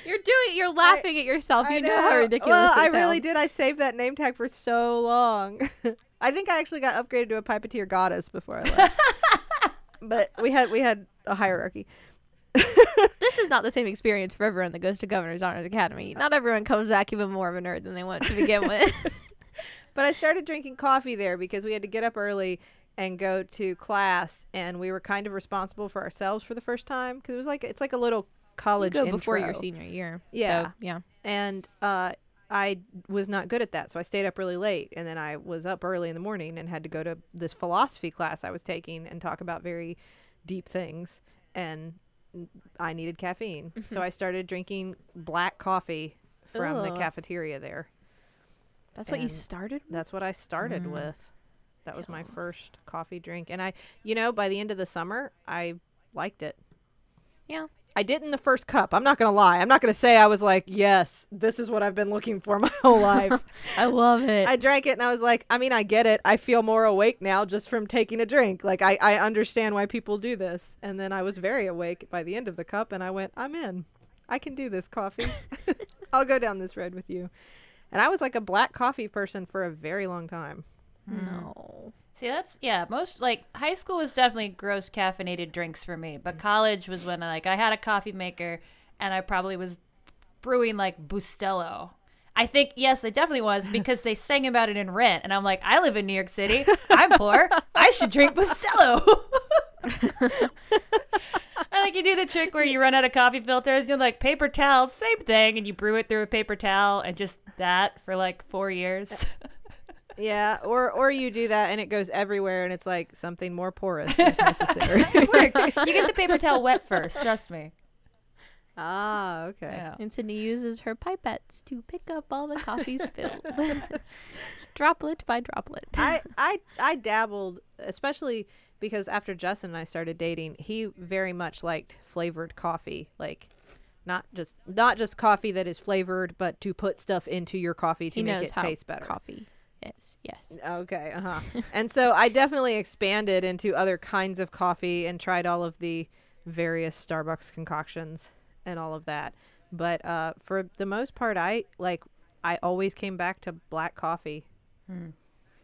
Speaker 1: you're doing, you're laughing at yourself. You
Speaker 2: I
Speaker 1: know. how ridiculous.
Speaker 2: Well, I really did. I saved that name tag for so long. I think I actually got upgraded to a pipetteer goddess before I left. but we had we had a hierarchy.
Speaker 1: This is not the same experience for everyone that goes to Governor's Honors Academy. Uh, not everyone comes back even more of a nerd than they went to begin with.
Speaker 2: But I started drinking coffee there because we had to get up early and go to class, and we were kind of responsible for ourselves for the first time because it was like it's like a little
Speaker 1: You
Speaker 2: college
Speaker 1: go before your senior year.
Speaker 2: Yeah.
Speaker 1: So, yeah.
Speaker 2: and uh, I was not good at that, so I stayed up really late, and then I was up early in the morning and had to go to this philosophy class I was taking and talk about very deep things, and I needed caffeine, so I started drinking black coffee from the cafeteria there.
Speaker 1: That's what you started with?
Speaker 2: That's what I started
Speaker 3: Mm.
Speaker 2: with. That was my first coffee drink, and I, you know, by the end of the summer, I liked it.
Speaker 1: Yeah.
Speaker 2: I didn't in the first cup. I'm not gonna lie. I'm not gonna say I was like, yes, this is what I've been looking for my whole life.
Speaker 1: I love it.
Speaker 2: I drank it and I was like, I mean, I get it. I feel more awake now just from taking a drink. Like I, I understand why people do this. And then I was very awake by the end of the cup, and I went, I'm in. I can do this coffee. I'll go down this road with you. And I was like a black coffee person for a very long time. Mm.
Speaker 1: no.
Speaker 3: See, that's yeah. Most like high school was definitely gross caffeinated drinks for me, but mm. college was when like I had a coffee maker and I probably was brewing like Bustelo. I think yes, it definitely was because they sang about it in Rent, and I'm like, I live in New York City. I'm poor. I should drink Bustelo. I think you do the trick where you run out of coffee filters. You're like paper towels, same thing, and you brew it through a paper towel, and just that for like four years.
Speaker 2: Yeah, or or you do that and it goes everywhere and it's like something more porous is necessary.
Speaker 3: You get the paper towel wet first. Trust me.
Speaker 2: ah, okay.
Speaker 3: Yeah.
Speaker 1: And Sydney uses her pipettes to pick up all the coffee spilled. droplet by droplet.
Speaker 2: I, I I dabbled, especially because after Justin and I started dating, he very much liked flavored coffee, like not just not just coffee that is flavored, but to put stuff into your coffee to
Speaker 1: he
Speaker 2: make
Speaker 1: knows
Speaker 2: it
Speaker 1: how
Speaker 2: taste better.
Speaker 1: coffee is. Yes.
Speaker 2: Okay, uh huh. and so I definitely expanded into other kinds of coffee and tried all of the various Starbucks concoctions and all of that. But uh, for the most part, I like I always came back to black coffee.
Speaker 3: Hmm.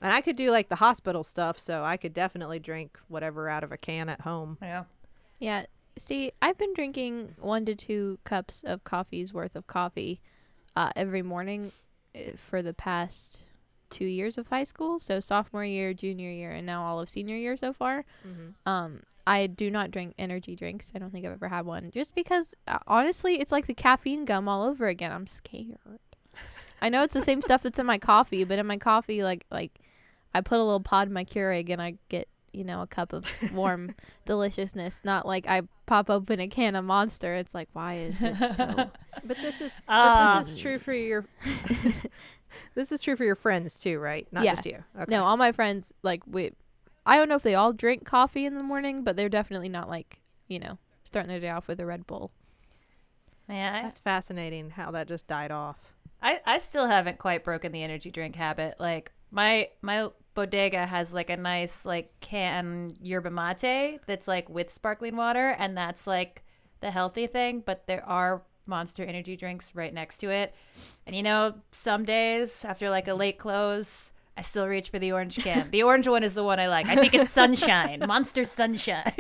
Speaker 2: And I could do like the hospital stuff, so I could definitely drink whatever out of a can at home.
Speaker 3: Yeah.
Speaker 1: Yeah. See, I've been drinking one to two cups of coffee's worth of coffee uh, every morning uh, for the past two years of high school. So sophomore year, junior year, and now all of senior year so far.
Speaker 2: Mm-hmm.
Speaker 1: Um, I do not drink energy drinks. I don't think I've ever had one. Just because, uh, honestly, it's like the caffeine gum all over again. I'm scared. I know it's the same stuff that's in my coffee, but in my coffee, like like, I put a little pod in my Keurig and I get you know a cup of warm deliciousness. Not like I pop open a can of Monster. It's like why is it so?
Speaker 2: But this is
Speaker 3: Ah.
Speaker 2: but this is true for your. this is true for your friends too, right? Not
Speaker 1: Yeah.
Speaker 2: just you. Okay.
Speaker 1: No, all my friends like we. I don't know if they all drink coffee in the morning, but they're definitely not like you know starting their day off with a Red Bull.
Speaker 3: Yeah,
Speaker 2: That's fascinating how that just died off.
Speaker 3: I, I still haven't quite broken the energy drink habit. Like my my bodega has like a nice like can yerba mate that's like with sparkling water, and that's like the healthy thing. But there are Monster energy drinks right next to it, and you know some days after like a late close. I still reach for the orange can. The orange one is the one I like. I think it's Sunshine, Monster Sunshine.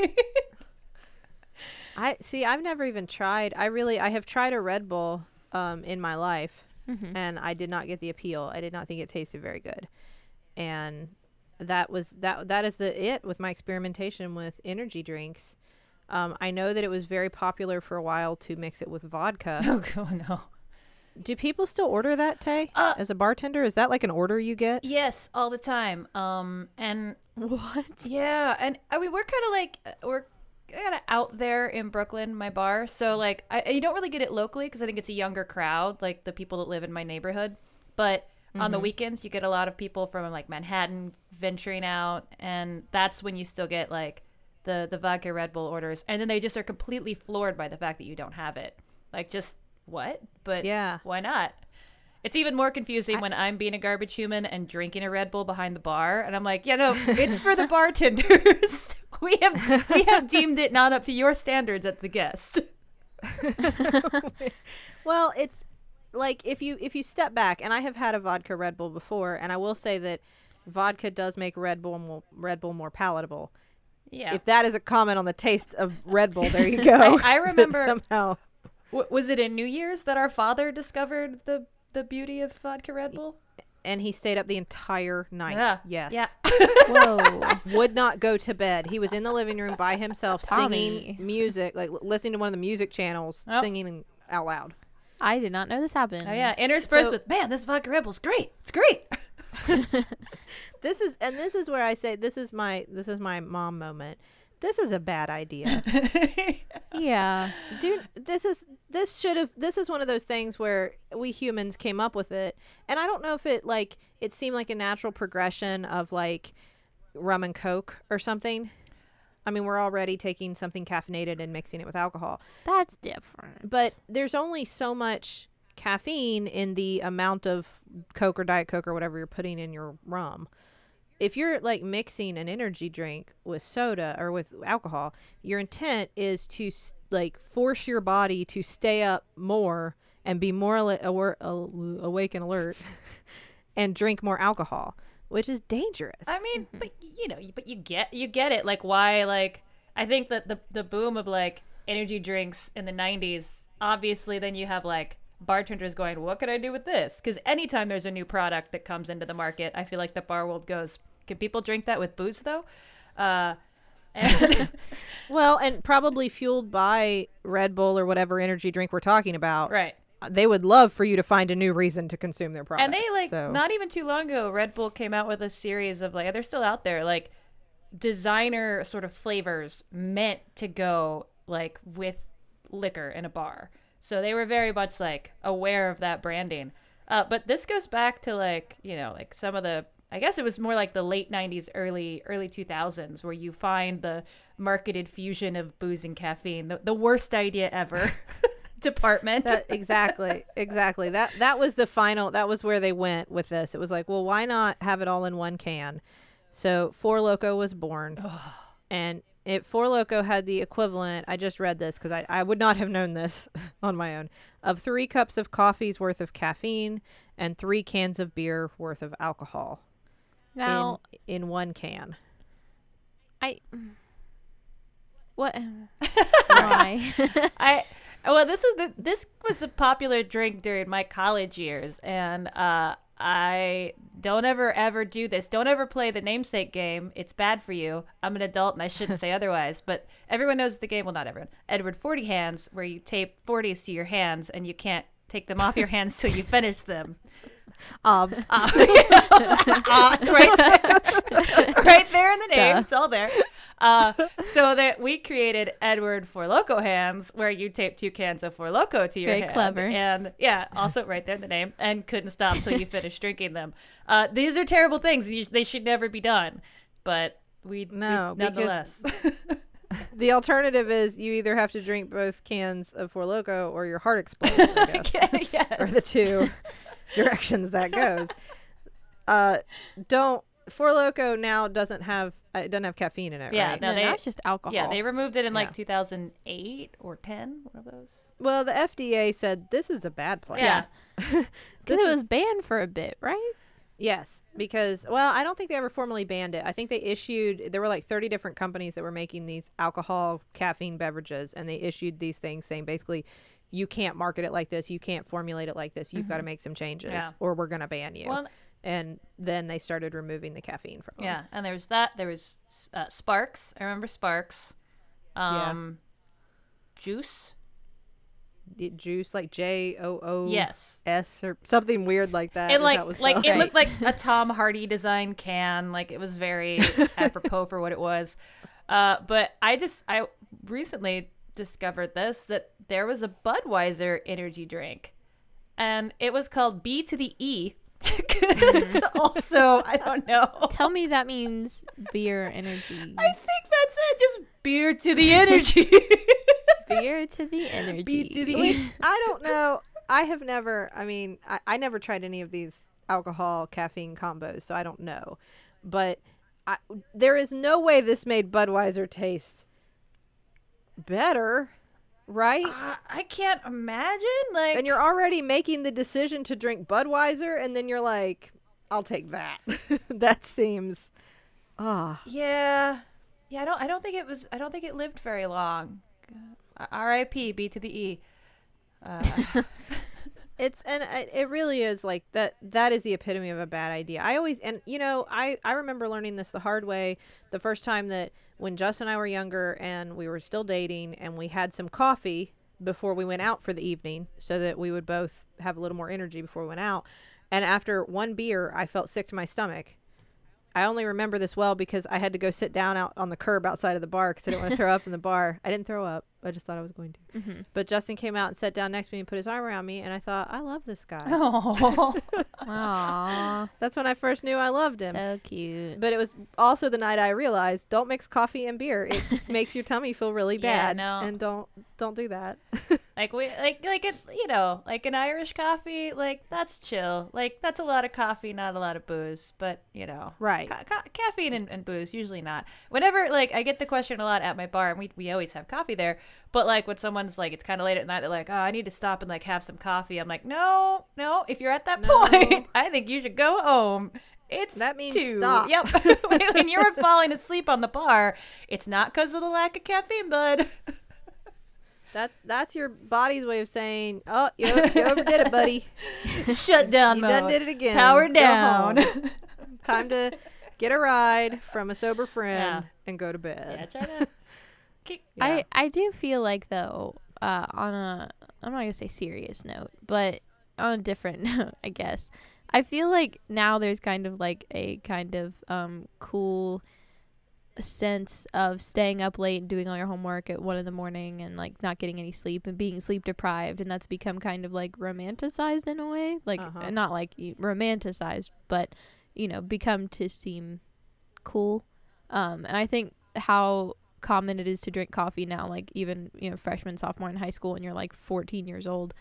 Speaker 2: I see. I've never even tried. I really. I have tried a Red Bull um, in my life,
Speaker 1: Mm-hmm.
Speaker 2: and I did not get the appeal. I did not think it tasted very good, and that was that. That is the it with my experimentation with energy drinks. Um, I know that it was very popular for a while to mix it with vodka.
Speaker 3: oh no.
Speaker 2: Do people still order that, Tay?
Speaker 3: Uh,
Speaker 2: As a bartender, is that like an order you get?
Speaker 3: Yes, all the time. Um, and
Speaker 1: What?
Speaker 3: Yeah, and I mean we're kind of like uh, we're kind of out there in Brooklyn, my bar. So like, I, you don't really get it locally because I think it's a younger crowd, like the people that live in my neighborhood. But on the mm-hmm. weekends, you get a lot of people from like Manhattan venturing out, and that's when you still get like the the vodka Red Bull orders, and then they just are completely floored by the fact that you don't have it. Like, just what? But
Speaker 2: Yeah.
Speaker 3: why not? It's even more confusing when I'm being a garbage human and drinking a Red Bull behind the bar, and I'm like, yeah, no, it's for the bartenders. we have we have deemed it not up to your standards as the guest.
Speaker 2: Well, it's like if you if you step back, and I have had a vodka Red Bull before, and I will say that vodka does make Red Bull more, Red Bull more palatable.
Speaker 3: Yeah.
Speaker 2: If that is a comment on the taste of Red Bull, there you go.
Speaker 3: I- I remember-
Speaker 2: somehow.
Speaker 3: W- was it in New Year's that our father discovered the the beauty of vodka Red Bull?
Speaker 2: and he stayed up the entire night.
Speaker 3: Yeah.
Speaker 2: Yes.
Speaker 3: Yeah.
Speaker 1: Whoa.
Speaker 2: Would not go to bed. He was in the living room by himself
Speaker 1: Tommy.
Speaker 2: singing music, like listening to one of the music channels,
Speaker 3: Oh.
Speaker 2: singing out loud.
Speaker 1: I did not know this happened.
Speaker 3: Oh yeah, interspersed
Speaker 2: So-
Speaker 3: with man, this vodka Red Bull's great. It's great.
Speaker 2: This is and this is where I say this is my this is my mom moment. This is a bad idea.
Speaker 1: Yeah.
Speaker 2: Dude, this is this should have this is one of those things where we humans came up with it. And I don't know if it like it seemed like a natural progression of like rum and coke or something. I mean, we're already taking something caffeinated and mixing it with alcohol.
Speaker 1: That's different.
Speaker 2: But there's only so much caffeine in the amount of Coke or Diet Coke or whatever you're putting in your rum. If you're like mixing an energy drink with soda or with alcohol, your intent is to like force your body to stay up more and be more al- awake and alert and drink more alcohol, which is dangerous.
Speaker 3: I mean, but you know, but you get you get it. Like why? Like I think that the the boom of like energy drinks in the '90s. Obviously, then you have like bartenders going, "What could I do with this?" Because anytime there's a new product that comes into the market, I feel like the bar world goes, "Can people drink that with booze though?" Uh, and
Speaker 2: well, and probably fueled by Red Bull or whatever energy drink we're talking about.
Speaker 3: right.
Speaker 2: They would love for you to find a new reason to consume their product.
Speaker 3: And they like
Speaker 2: so.
Speaker 3: not even too long ago, Red Bull came out with a series of like they're still out there, like designer sort of flavors meant to go like with liquor in a bar. So they were very much like aware of that branding. Uh, but this goes back to like you know like some of the I guess it was more like the late '90s, early early 2000s, where you find the marketed fusion of booze and caffeine, the, the worst idea ever. department.
Speaker 2: That, exactly, exactly. That that was the final. That was where they went with this. It was like, well, why not have it all in one can? So Four Loco was born, and it Four Loco had the equivalent. I just read this because I I would not have known this on my own of three cups of coffee's worth of caffeine and three cans of beer worth of alcohol
Speaker 1: Now,
Speaker 2: in in one can.
Speaker 1: I. What?
Speaker 2: Right.
Speaker 1: Why?
Speaker 3: I well, this was the, this was a popular drink during my college years, and uh, I don't ever ever do this. Don't ever play the namesake game. It's bad for you. I'm an adult and I shouldn't say otherwise. But everyone knows the game. Well, not everyone. Edward Forty Hands, where you tape forties to your hands and you can't take them off your hands till you finish them.
Speaker 2: Obs.
Speaker 3: Uh, right, there, right there in the name.
Speaker 1: Duh.
Speaker 3: It's all there. Uh, so that we created Edward for Loco hands, where you tape two cans of Four Loco to your
Speaker 1: Very
Speaker 3: hand.
Speaker 1: clever.
Speaker 3: And yeah, also right there in the name, and couldn't stop till you finished drinking them. Uh, these are terrible things. You, they should never be done. But we
Speaker 2: No,
Speaker 3: we, nonetheless.
Speaker 2: The alternative is you either have to drink both cans of Four Loco or your heart explodes. I guess.
Speaker 3: yes.
Speaker 2: Are the two directions that goes. Uh, don't Four Loco now doesn't have uh, it doesn't have caffeine in it,
Speaker 3: Yeah,
Speaker 2: right?
Speaker 3: no,
Speaker 1: no,
Speaker 3: they-
Speaker 1: now it's just alcohol.
Speaker 3: Yeah, they removed it in like
Speaker 2: Yeah.
Speaker 3: 2008 or 10. One of those.
Speaker 2: Well, the FDA said this is a bad plan.
Speaker 3: Yeah.
Speaker 1: because it was banned for a bit, right?
Speaker 2: Yes, because well, I don't think they ever formally banned it. I think they issued there were like 30 different companies that were making these alcohol caffeine beverages and they issued these things saying basically you can't market it like this, you can't formulate it like this. You've got to make some changes
Speaker 3: Yeah.
Speaker 2: or we're going to ban you.
Speaker 3: Well,
Speaker 2: and then they started removing the caffeine from them.
Speaker 3: Yeah, and there was that. There was uh, Sparks. I remember Sparks.
Speaker 2: Yeah.
Speaker 3: Um, Joose.
Speaker 2: D- Joose like J O O
Speaker 3: Yes.
Speaker 2: S or something weird like that.
Speaker 3: It like
Speaker 2: was
Speaker 3: like it looked like a Tom Hardy design can. Like it was very apropos for what it was. Uh, but I just I recently discovered this that there was a Budweiser energy drink, and it was called B to the E. also, I don't know.
Speaker 1: Tell me that means beer energy.
Speaker 3: I think that's it. Just beer to the energy.
Speaker 1: beer to the energy.
Speaker 3: B to the E.
Speaker 2: Which I don't know. I have never. I mean, I, I never tried any of these alcohol caffeine combos, so I don't know. But I, there is no way this made Budweiser taste better, right?
Speaker 3: Uh, I can't imagine. Like,
Speaker 2: and you're already making the decision to drink Budweiser, and then you're like, "I'll take that." that seems. Ah,
Speaker 3: yeah, yeah. I don't. I don't think it was. I don't think it lived very long. Uh, R.I.P. B to the E. Uh,
Speaker 2: it's and it really is like that that is the epitome of a bad idea i always and you know i i remember learning this the hard way the first time that when justin and i were younger and we were still dating and we had some coffee before we went out for the evening so that we would both have a little more energy before we went out and after one beer i felt sick to my stomach I only remember this well because I had to go sit down out on the curb outside of the bar because I didn't want to throw up in the bar. I didn't throw up. I just thought I was going to.
Speaker 1: Mhm.
Speaker 2: But Justin came out and sat down next to me and put his arm around me, and I thought, I love this guy.
Speaker 3: oh,
Speaker 1: Aw,
Speaker 2: That's when I first knew I loved him.
Speaker 1: so cute.
Speaker 2: but it was also the night I realized don't mix coffee and beer. It makes your tummy feel really bad.
Speaker 3: Yeah, no.
Speaker 2: and don't don't do that.
Speaker 3: like we like like it. You know, like an Irish coffee. Like that's chill. Like that's a lot of coffee, not a lot of booze. But you know,
Speaker 2: Right.
Speaker 3: ca- ca- caffeine and, and booze usually not. Whenever like I get the question a lot at my bar, and we we always have coffee there. But like when someone's like it's kind of late at night, they're like, oh, I need to stop and like have some coffee. I'm like, no, no. If you're at that
Speaker 2: No.
Speaker 3: point, I think you should go home. It's
Speaker 2: That means
Speaker 3: two.
Speaker 2: stop.
Speaker 3: Yep. when you're falling asleep on the bar, it's not because of the lack of caffeine, bud.
Speaker 2: That that's your body's way of saying, oh, you, you overdid it, buddy.
Speaker 3: Shut down
Speaker 2: You
Speaker 3: mode.
Speaker 2: done did it again.
Speaker 3: Power down.
Speaker 2: Time to get a ride from a sober friend
Speaker 3: Yeah.
Speaker 2: and go to bed.
Speaker 3: yeah, try to. Kick,
Speaker 1: I I do feel like though, uh, on a I'm not gonna say serious note, but on a different note, I guess. I feel like now there's kind of like a kind of um cool sense of staying up late and doing all your homework at one in the morning and like not getting any sleep and being sleep deprived and that's become kind of like romanticized in a way like
Speaker 2: Uh-huh.
Speaker 1: not like romanticized but you know become to seem cool um and i think how common it is to drink coffee now like even you know freshman sophomore in high school and you're like 14 years old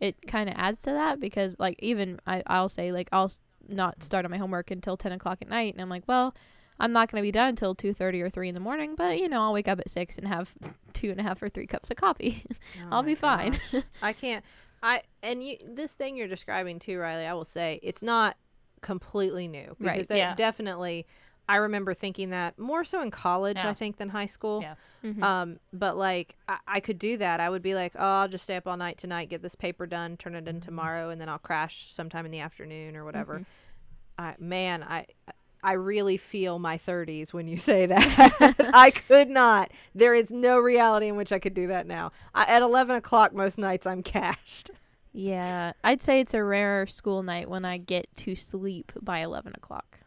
Speaker 1: it kind of adds to that because like even I, i'll say like i'll s- not start on my homework until 10 o'clock at night and i'm like well i'm not going to be done until 2.30 or 3 in the morning but you know i'll wake up at 6 and have two and a half or three cups of coffee
Speaker 2: Oh
Speaker 1: i'll
Speaker 2: my
Speaker 1: be fine.
Speaker 2: I can't. I and you this thing you're describing too, Rileigh. I will say it's not completely new because
Speaker 1: Right,
Speaker 2: there
Speaker 3: yeah.
Speaker 2: definitely. I remember thinking that more so in college,
Speaker 3: Yeah.
Speaker 2: I think, than high school.
Speaker 3: Yeah.
Speaker 1: Mhm.
Speaker 2: Um, but like I, I could do that. I would be like, oh, I'll just stay up all night tonight, get this paper done, turn it in tomorrow, and then I'll crash sometime in the afternoon or whatever. I man, I I really feel my 30s when you say that. I could not. There is no reality in which I could do that now. I, at 11 o'clock most nights, I'm cashed.
Speaker 1: yeah, I'd say it's a rare school night when I get to sleep by eleven o'clock.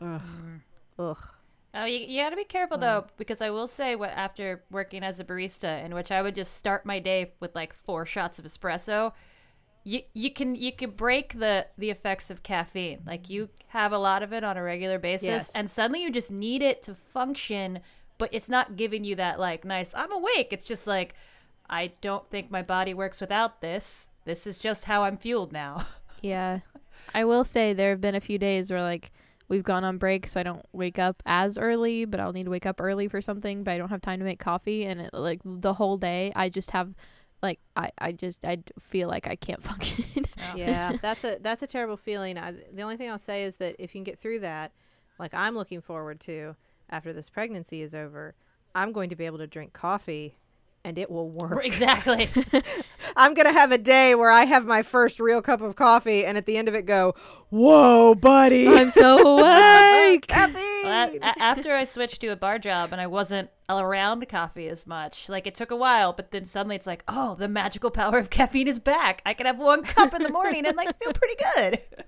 Speaker 2: Ugh. Mm. Ugh.
Speaker 3: Oh, you, you got to be careful though, because I will say, what after working as a barista, in which I would just start my day with like four shots of espresso, you you can you can break the the effects of caffeine. Like you have a lot of it on a regular basis,
Speaker 2: Yes.
Speaker 3: and suddenly you just need it to function, but it's not giving you that like nice I'm awake. It's just like I don't think my body works without this. This is just how I'm fueled now.
Speaker 1: Yeah, I will say there have been a few days where like we've gone on break, so I don't wake up as early, but I'll need to wake up early for something, but I don't have time to make coffee, and it, like the whole day I just have like I I just I feel like I can't function.
Speaker 2: yeah, that's a that's a terrible feeling. I, the only thing I'll say is that if you can get through that, like I'm looking forward to after this pregnancy is over, I'm going to be able to drink coffee and it will work.
Speaker 3: exactly.
Speaker 2: I'm going to have a day where I have my first real cup of coffee and at the end of it go, "Whoa, buddy."
Speaker 1: I'm so awake.
Speaker 2: Caffeine.
Speaker 3: Well, a- a- after I switched to a bar job and I wasn't around coffee as much, like it took a while, but then suddenly it's like, oh, the magical power of caffeine is back. I can have one cup in the morning and like feel pretty good.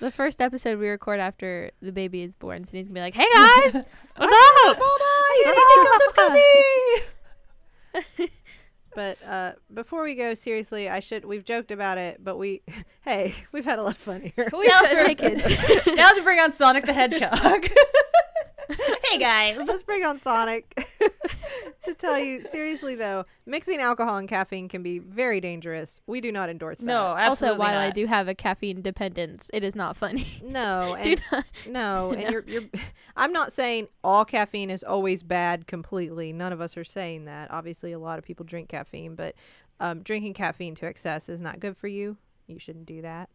Speaker 1: The first episode we record after the baby is born, Sydney's gonna be like, "Hey guys, what's up?"
Speaker 2: But uh, before we go, seriously, I should. We've joked about it, but we, hey, we've had a lot of fun here.
Speaker 1: We should make it.
Speaker 3: now to bring on Sonic the Hedgehog. hey guys.
Speaker 2: Let's bring on Sonic to tell you seriously though, mixing alcohol and caffeine can be very dangerous. We do not endorse that.
Speaker 3: No, absolutely
Speaker 1: also, while I do have a caffeine dependence, it is not funny.
Speaker 2: no, and
Speaker 1: not.
Speaker 2: no, and you're you're. I'm not saying all caffeine is always bad completely. None of us are saying that. Obviously, a lot of people drink caffeine, but um, drinking caffeine to excess is not good for you. You shouldn't do that.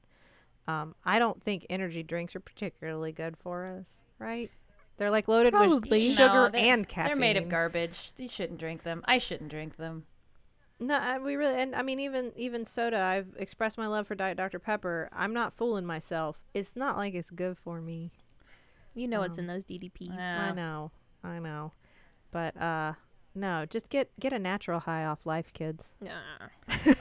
Speaker 2: Um, I don't think energy drinks are particularly good for us, right? They're like loaded
Speaker 1: Probably.
Speaker 2: with sugar
Speaker 3: they're-
Speaker 2: and caffeine.
Speaker 3: They're made of garbage. You shouldn't drink them. I shouldn't drink them.
Speaker 2: No, I, we really, and I mean, even even soda. I've expressed my love for Diet Dr Pepper. I'm not fooling myself. It's not like it's good for me.
Speaker 1: You know what's
Speaker 2: Um,
Speaker 1: in those DDPs.
Speaker 3: Yeah.
Speaker 2: I know, I know, but uh, no, just get get a natural high off life, kids.
Speaker 1: Nah.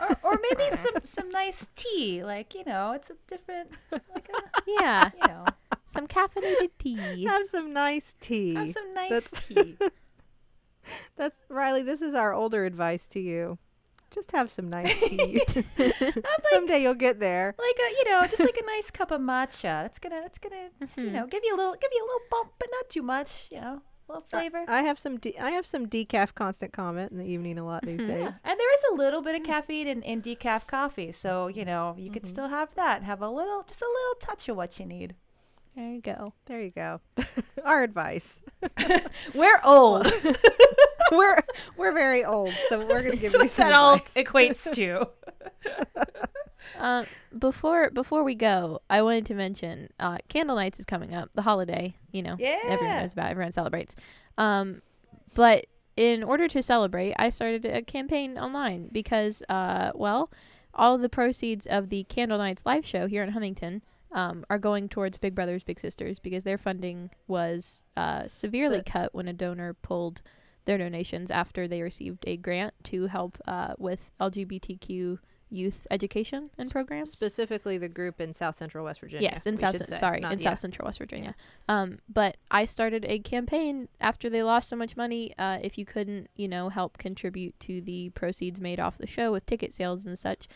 Speaker 3: or, or maybe some some nice tea. Like you know, it's a different. Like a,
Speaker 1: Yeah,
Speaker 3: you know,
Speaker 1: some caffeinated tea.
Speaker 2: Have some nice tea.
Speaker 3: have some nice
Speaker 2: That's-
Speaker 3: tea.
Speaker 2: That's Rileigh. This is our older advice to you. Just have some nice tea. Someday you'll get there.
Speaker 3: like a you know just like a nice cup of matcha that's gonna that's gonna you
Speaker 1: Mhm.
Speaker 3: know mm-hmm. give you a little give you a little bump but not too much you know a little flavor
Speaker 2: I have some. De- I have some decaf constant comment in the evening a lot these mm-hmm.
Speaker 3: Yeah.
Speaker 2: days.
Speaker 3: and there is a little bit of mm. caffeine in, in decaf coffee so you know you could mm-hmm. still have that have a little just a little touch of what you need
Speaker 1: There you go.
Speaker 2: There you go. our advice.
Speaker 3: we're old
Speaker 2: we're we're very old, so we're gonna give
Speaker 3: That's
Speaker 2: you some
Speaker 3: that all equates to
Speaker 1: Um, before before we go, I wanted to mention uh, Candle Nights is coming up, the holiday. You know,
Speaker 3: yeah.
Speaker 1: everyone knows about. Everyone celebrates. Um, but in order to celebrate, I started a campaign online because, uh, well, all of the proceeds of the Candle Nights live show here in Huntington um, are going towards Big Brothers Big Sisters because their funding was uh, severely
Speaker 2: The-
Speaker 1: cut when a donor pulled their donations after they received a grant to help uh, with LGBTQ youth education and programs.
Speaker 2: Specifically, the group in South Central West Virginia.
Speaker 1: Yes, in South. Sorry,
Speaker 2: Not-
Speaker 1: in
Speaker 2: yeah.
Speaker 1: South Central West Virginia. Um, but I started a campaign after they lost so much money. Uh, if you couldn't, you know, help contribute to the proceeds made off the show with ticket sales and such,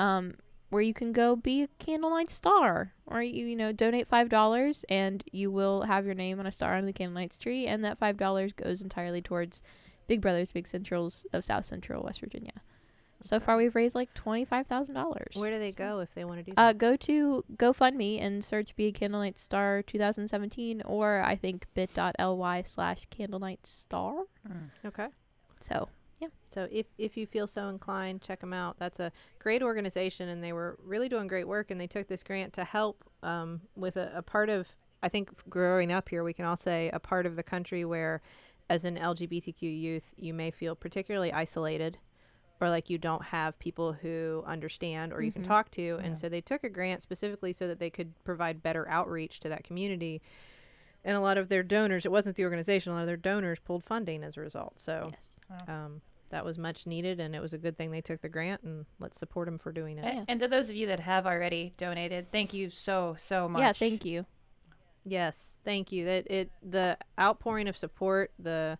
Speaker 1: um, where you can go be a Candlelight Star, or you you know donate five dollars and you will have your name on a star on the Candlelights tree, and that five dollars goes entirely towards Big Brothers Big Centrals of South Central West Virginia. So far, we've raised like twenty five thousand dollars.
Speaker 2: Where do they go if they want to do
Speaker 1: Uh,
Speaker 2: that?
Speaker 1: go to GoFundMe and search Be a Candlelight Star 2017, or I think bit.ly slash Candlelight Star.
Speaker 2: okay.
Speaker 1: So,
Speaker 2: So if if you feel so inclined, check them out. That's a great organization, and they were really doing great work. And they took this grant to help um, with a, a part of I think growing up here, we can all say a part of the country where, as an LGBTQ youth, you may feel particularly isolated, or like you don't have people who understand or you can
Speaker 1: Mhm.
Speaker 2: talk to. And so they took a grant specifically so that they could provide better outreach to that community. And a lot of their donors, it wasn't the organization, a lot of their donors pulled funding as a result. So
Speaker 1: Yes.
Speaker 2: um, that was much needed, and it was a good thing they took the grant, and let's support them for doing it.
Speaker 1: Yeah.
Speaker 3: And to those of you that have already donated, thank you so so much.
Speaker 1: Yeah, thank you.
Speaker 2: Yes, thank you. That it the outpouring of support, the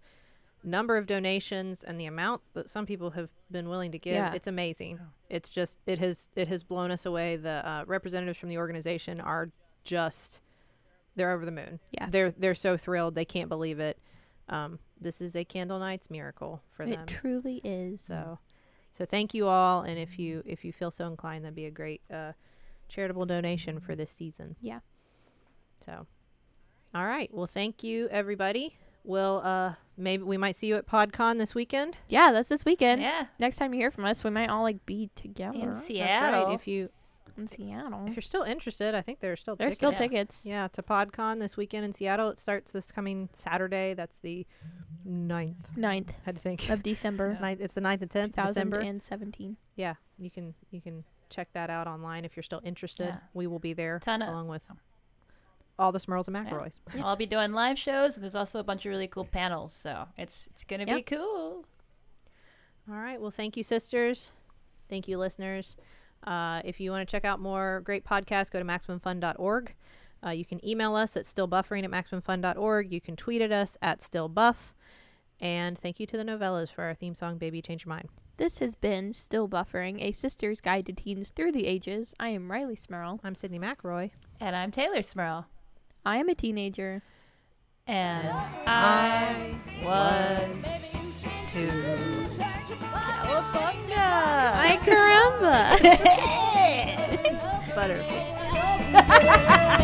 Speaker 2: number of donations, and the amount that some people have been willing to give,
Speaker 1: Yeah.
Speaker 2: it's amazing. It's just it has it has blown us away. The uh, representatives from the organization are just they're over the moon.
Speaker 1: Yeah.
Speaker 2: They're they're so thrilled they can't believe it. Um, this is a Candle Nights miracle for
Speaker 1: It
Speaker 2: them.
Speaker 1: It truly is.
Speaker 2: So, so thank you all, and if you if you feel so inclined, that'd be a great uh, charitable donation for this season.
Speaker 1: Yeah.
Speaker 2: So, all right. Well, thank you, everybody. We'll uh maybe we might see you at PodCon this weekend.
Speaker 1: Yeah, that's this weekend.
Speaker 3: Yeah.
Speaker 1: Next time you hear from us, we might all like be together
Speaker 3: In
Speaker 2: That's
Speaker 3: Seattle.
Speaker 2: right. If you
Speaker 1: in Seattle.
Speaker 2: if you're still interested, I think there's still
Speaker 1: There's
Speaker 2: tickets.
Speaker 1: still
Speaker 3: Yeah.
Speaker 1: tickets.
Speaker 2: Yeah, to PodCon this weekend in Seattle. It starts this coming Saturday. That's the 9th.
Speaker 1: 9th
Speaker 2: I had to think.
Speaker 1: of December,
Speaker 2: Ninth, it's the 9th and 10th of December.
Speaker 1: 2017.
Speaker 2: yeah you can you can check that out online if you're still interested
Speaker 3: Yeah.
Speaker 2: we will be there
Speaker 3: Ton of-
Speaker 2: along with all the Smirls and
Speaker 3: Yeah.
Speaker 2: McElroys.
Speaker 3: I'll be doing live shows. And There's also a bunch of really cool panels, so it's it's gonna be cool.
Speaker 2: all right well thank you sisters thank you listeners uh, if you want to check out more great podcasts go to maximumfun.org uh, you can email us at stillbuffering at maximumfun.org you can tweet at us at stillbuff and thank you to the Nouvellas for our theme song baby change your mind
Speaker 1: This has been Still Buffering, a sister's guide to teens through the ages. I am Rileigh Smirl.
Speaker 2: i'm sydney McElroy.
Speaker 3: And I'm Teylor Smirl.
Speaker 1: I am a teenager.
Speaker 3: And I was to Cowabunga.
Speaker 1: Ay caramba!
Speaker 2: butterfield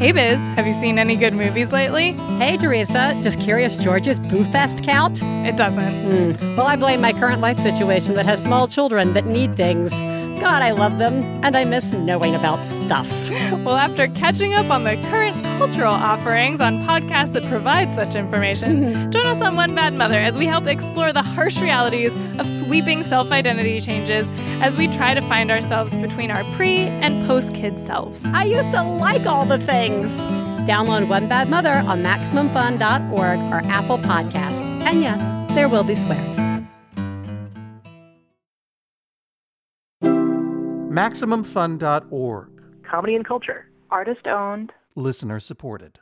Speaker 4: Hey Biz, have you seen any good movies lately?
Speaker 5: Hey, Theresa. Does Curious George's Boo Fest count?
Speaker 4: It doesn't.
Speaker 5: Hmm. Well, I blame my current life situation that has small children that need things. God, I love them, and I miss knowing about stuff.
Speaker 4: Well, after catching up on the current cultural offerings on podcasts that provide such information, join us on One Bad Mother as we help explore the harsh realities of sweeping self identity changes as we try to find ourselves between our pre and post kid selves.
Speaker 5: I used to like all the things. Download One Bad Mother on MaximumFun.org or Apple Podcasts. And yes, there will be swears.
Speaker 6: MaximumFun.org.
Speaker 7: comedy and culture.
Speaker 8: Artist owned.
Speaker 6: Listener supported.